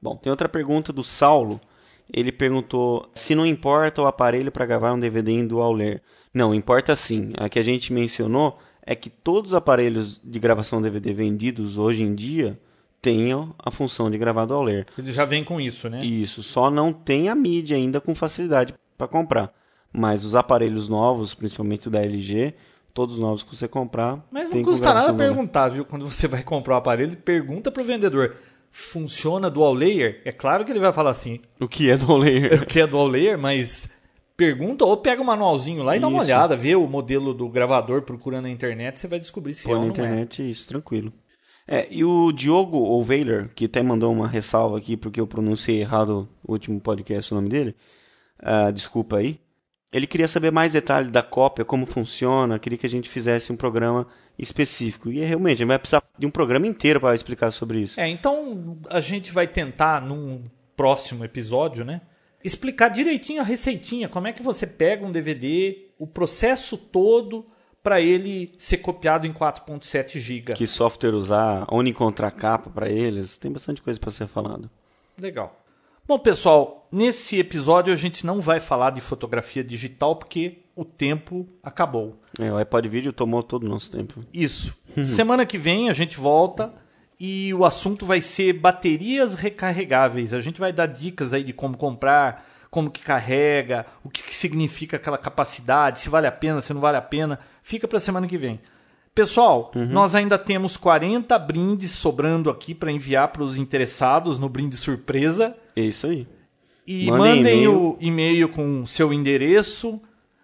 Bom, tem outra pergunta do Saulo. Ele perguntou se não importa o aparelho para gravar um DVD em dual layer. Não, importa sim. A que a gente mencionou é que todos os aparelhos de gravação DVD vendidos hoje em dia tenham a função de gravar dual layer. Ele já vem com isso, né? Isso, só não tem a mídia ainda com facilidade para comprar. Mas os aparelhos novos, principalmente o da LG, todos os novos que você comprar, Mas não custa nada perguntar, viu? Quando você vai comprar o aparelho, pergunta pro vendedor. Funciona dual layer? É claro que ele vai falar assim, O que é dual layer? o que é dual layer, mas pergunta ou pega o manualzinho lá e dá uma Isso. olhada, vê o modelo do gravador procura na internet, você vai descobrir se é Põe ou na é. internet, isso, tranquilo. É, e o Diogo Oveiler, que até mandou uma ressalva aqui porque eu pronunciei errado o último podcast o nome dele, ah, desculpa aí. Ele queria saber mais detalhes da cópia, como funciona, queria que a gente fizesse um programa específico. E realmente, a gente vai precisar de um programa inteiro para explicar sobre isso. É, então a gente vai tentar num próximo episódio, né? Explicar direitinho a receitinha, como é que você pega um DVD, o processo todo para ele ser copiado em 4.7 GB. Que software usar, onde encontrar capa para eles, tem bastante coisa para ser falado. Legal. Bom, pessoal, nesse episódio a gente não vai falar de fotografia digital porque o tempo acabou. É, o iPod Video tomou todo o nosso tempo. Isso. Semana que vem a gente volta e o assunto vai ser baterias recarregáveis. A gente vai dar dicas aí de como comprar, como que carrega, o que, que significa aquela capacidade, se vale a pena, se não vale a pena. Fica para semana que vem. Pessoal, nós ainda temos 40 brindes sobrando aqui para enviar para os interessados no brinde surpresa. É isso aí. E Mandem mandem o e-mail com seu endereço.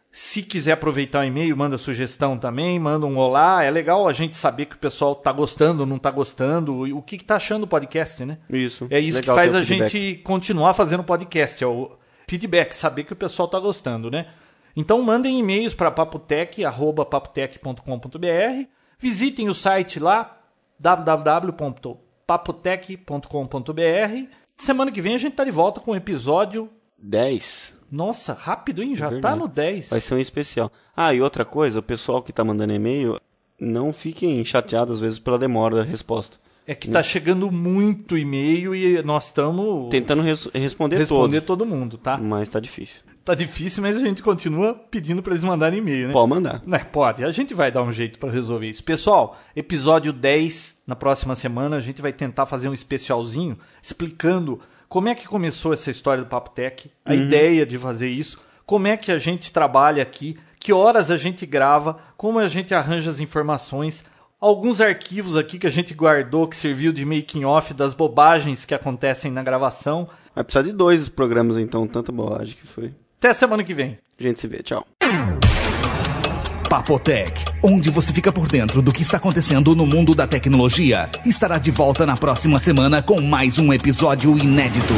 Se quiser aproveitar o e-mail, manda sugestão também, manda um olá. É legal a gente saber que o pessoal tá gostando, não tá gostando, o que, que tá achando do podcast, né? Isso. É isso que faz a feedback. gente continuar fazendo podcast, é o feedback, saber que o pessoal tá gostando, né? Então mandem e-mails para papotec@papotec.com.br, visitem o site lá www.papotec.com.br. Semana que vem a gente tá de volta com o episódio 10. Nossa, rápido, hein? Já tá Verdade. no 10. Vai ser um especial. Ah, e outra coisa, o pessoal que tá mandando e-mail, não fiquem chateados às vezes pela demora da resposta. É que tá chegando muito e-mail e nós estamos Tentando res- responder, responder todo mundo, tá? mas tá difícil. Tá difícil, mas a gente continua pedindo pra eles mandarem e-mail, né? Pode mandar. Né, pode. A gente vai dar um jeito pra resolver isso. Pessoal, episódio 10 na próxima semana a gente vai tentar fazer um especialzinho explicando como é que começou essa história do Papo Tech, a ideia de fazer isso, como é que a gente trabalha aqui, que horas a gente grava, como a gente arranja as informações, alguns arquivos aqui que a gente guardou que serviu de making off das bobagens que acontecem na gravação. Vai precisar de dois programas então, tanta bobagem que foi. Até semana que vem. A gente se vê, tchau. Papotec, onde você fica por dentro do que está acontecendo no mundo da tecnologia, estará de volta na próxima semana com mais um episódio inédito.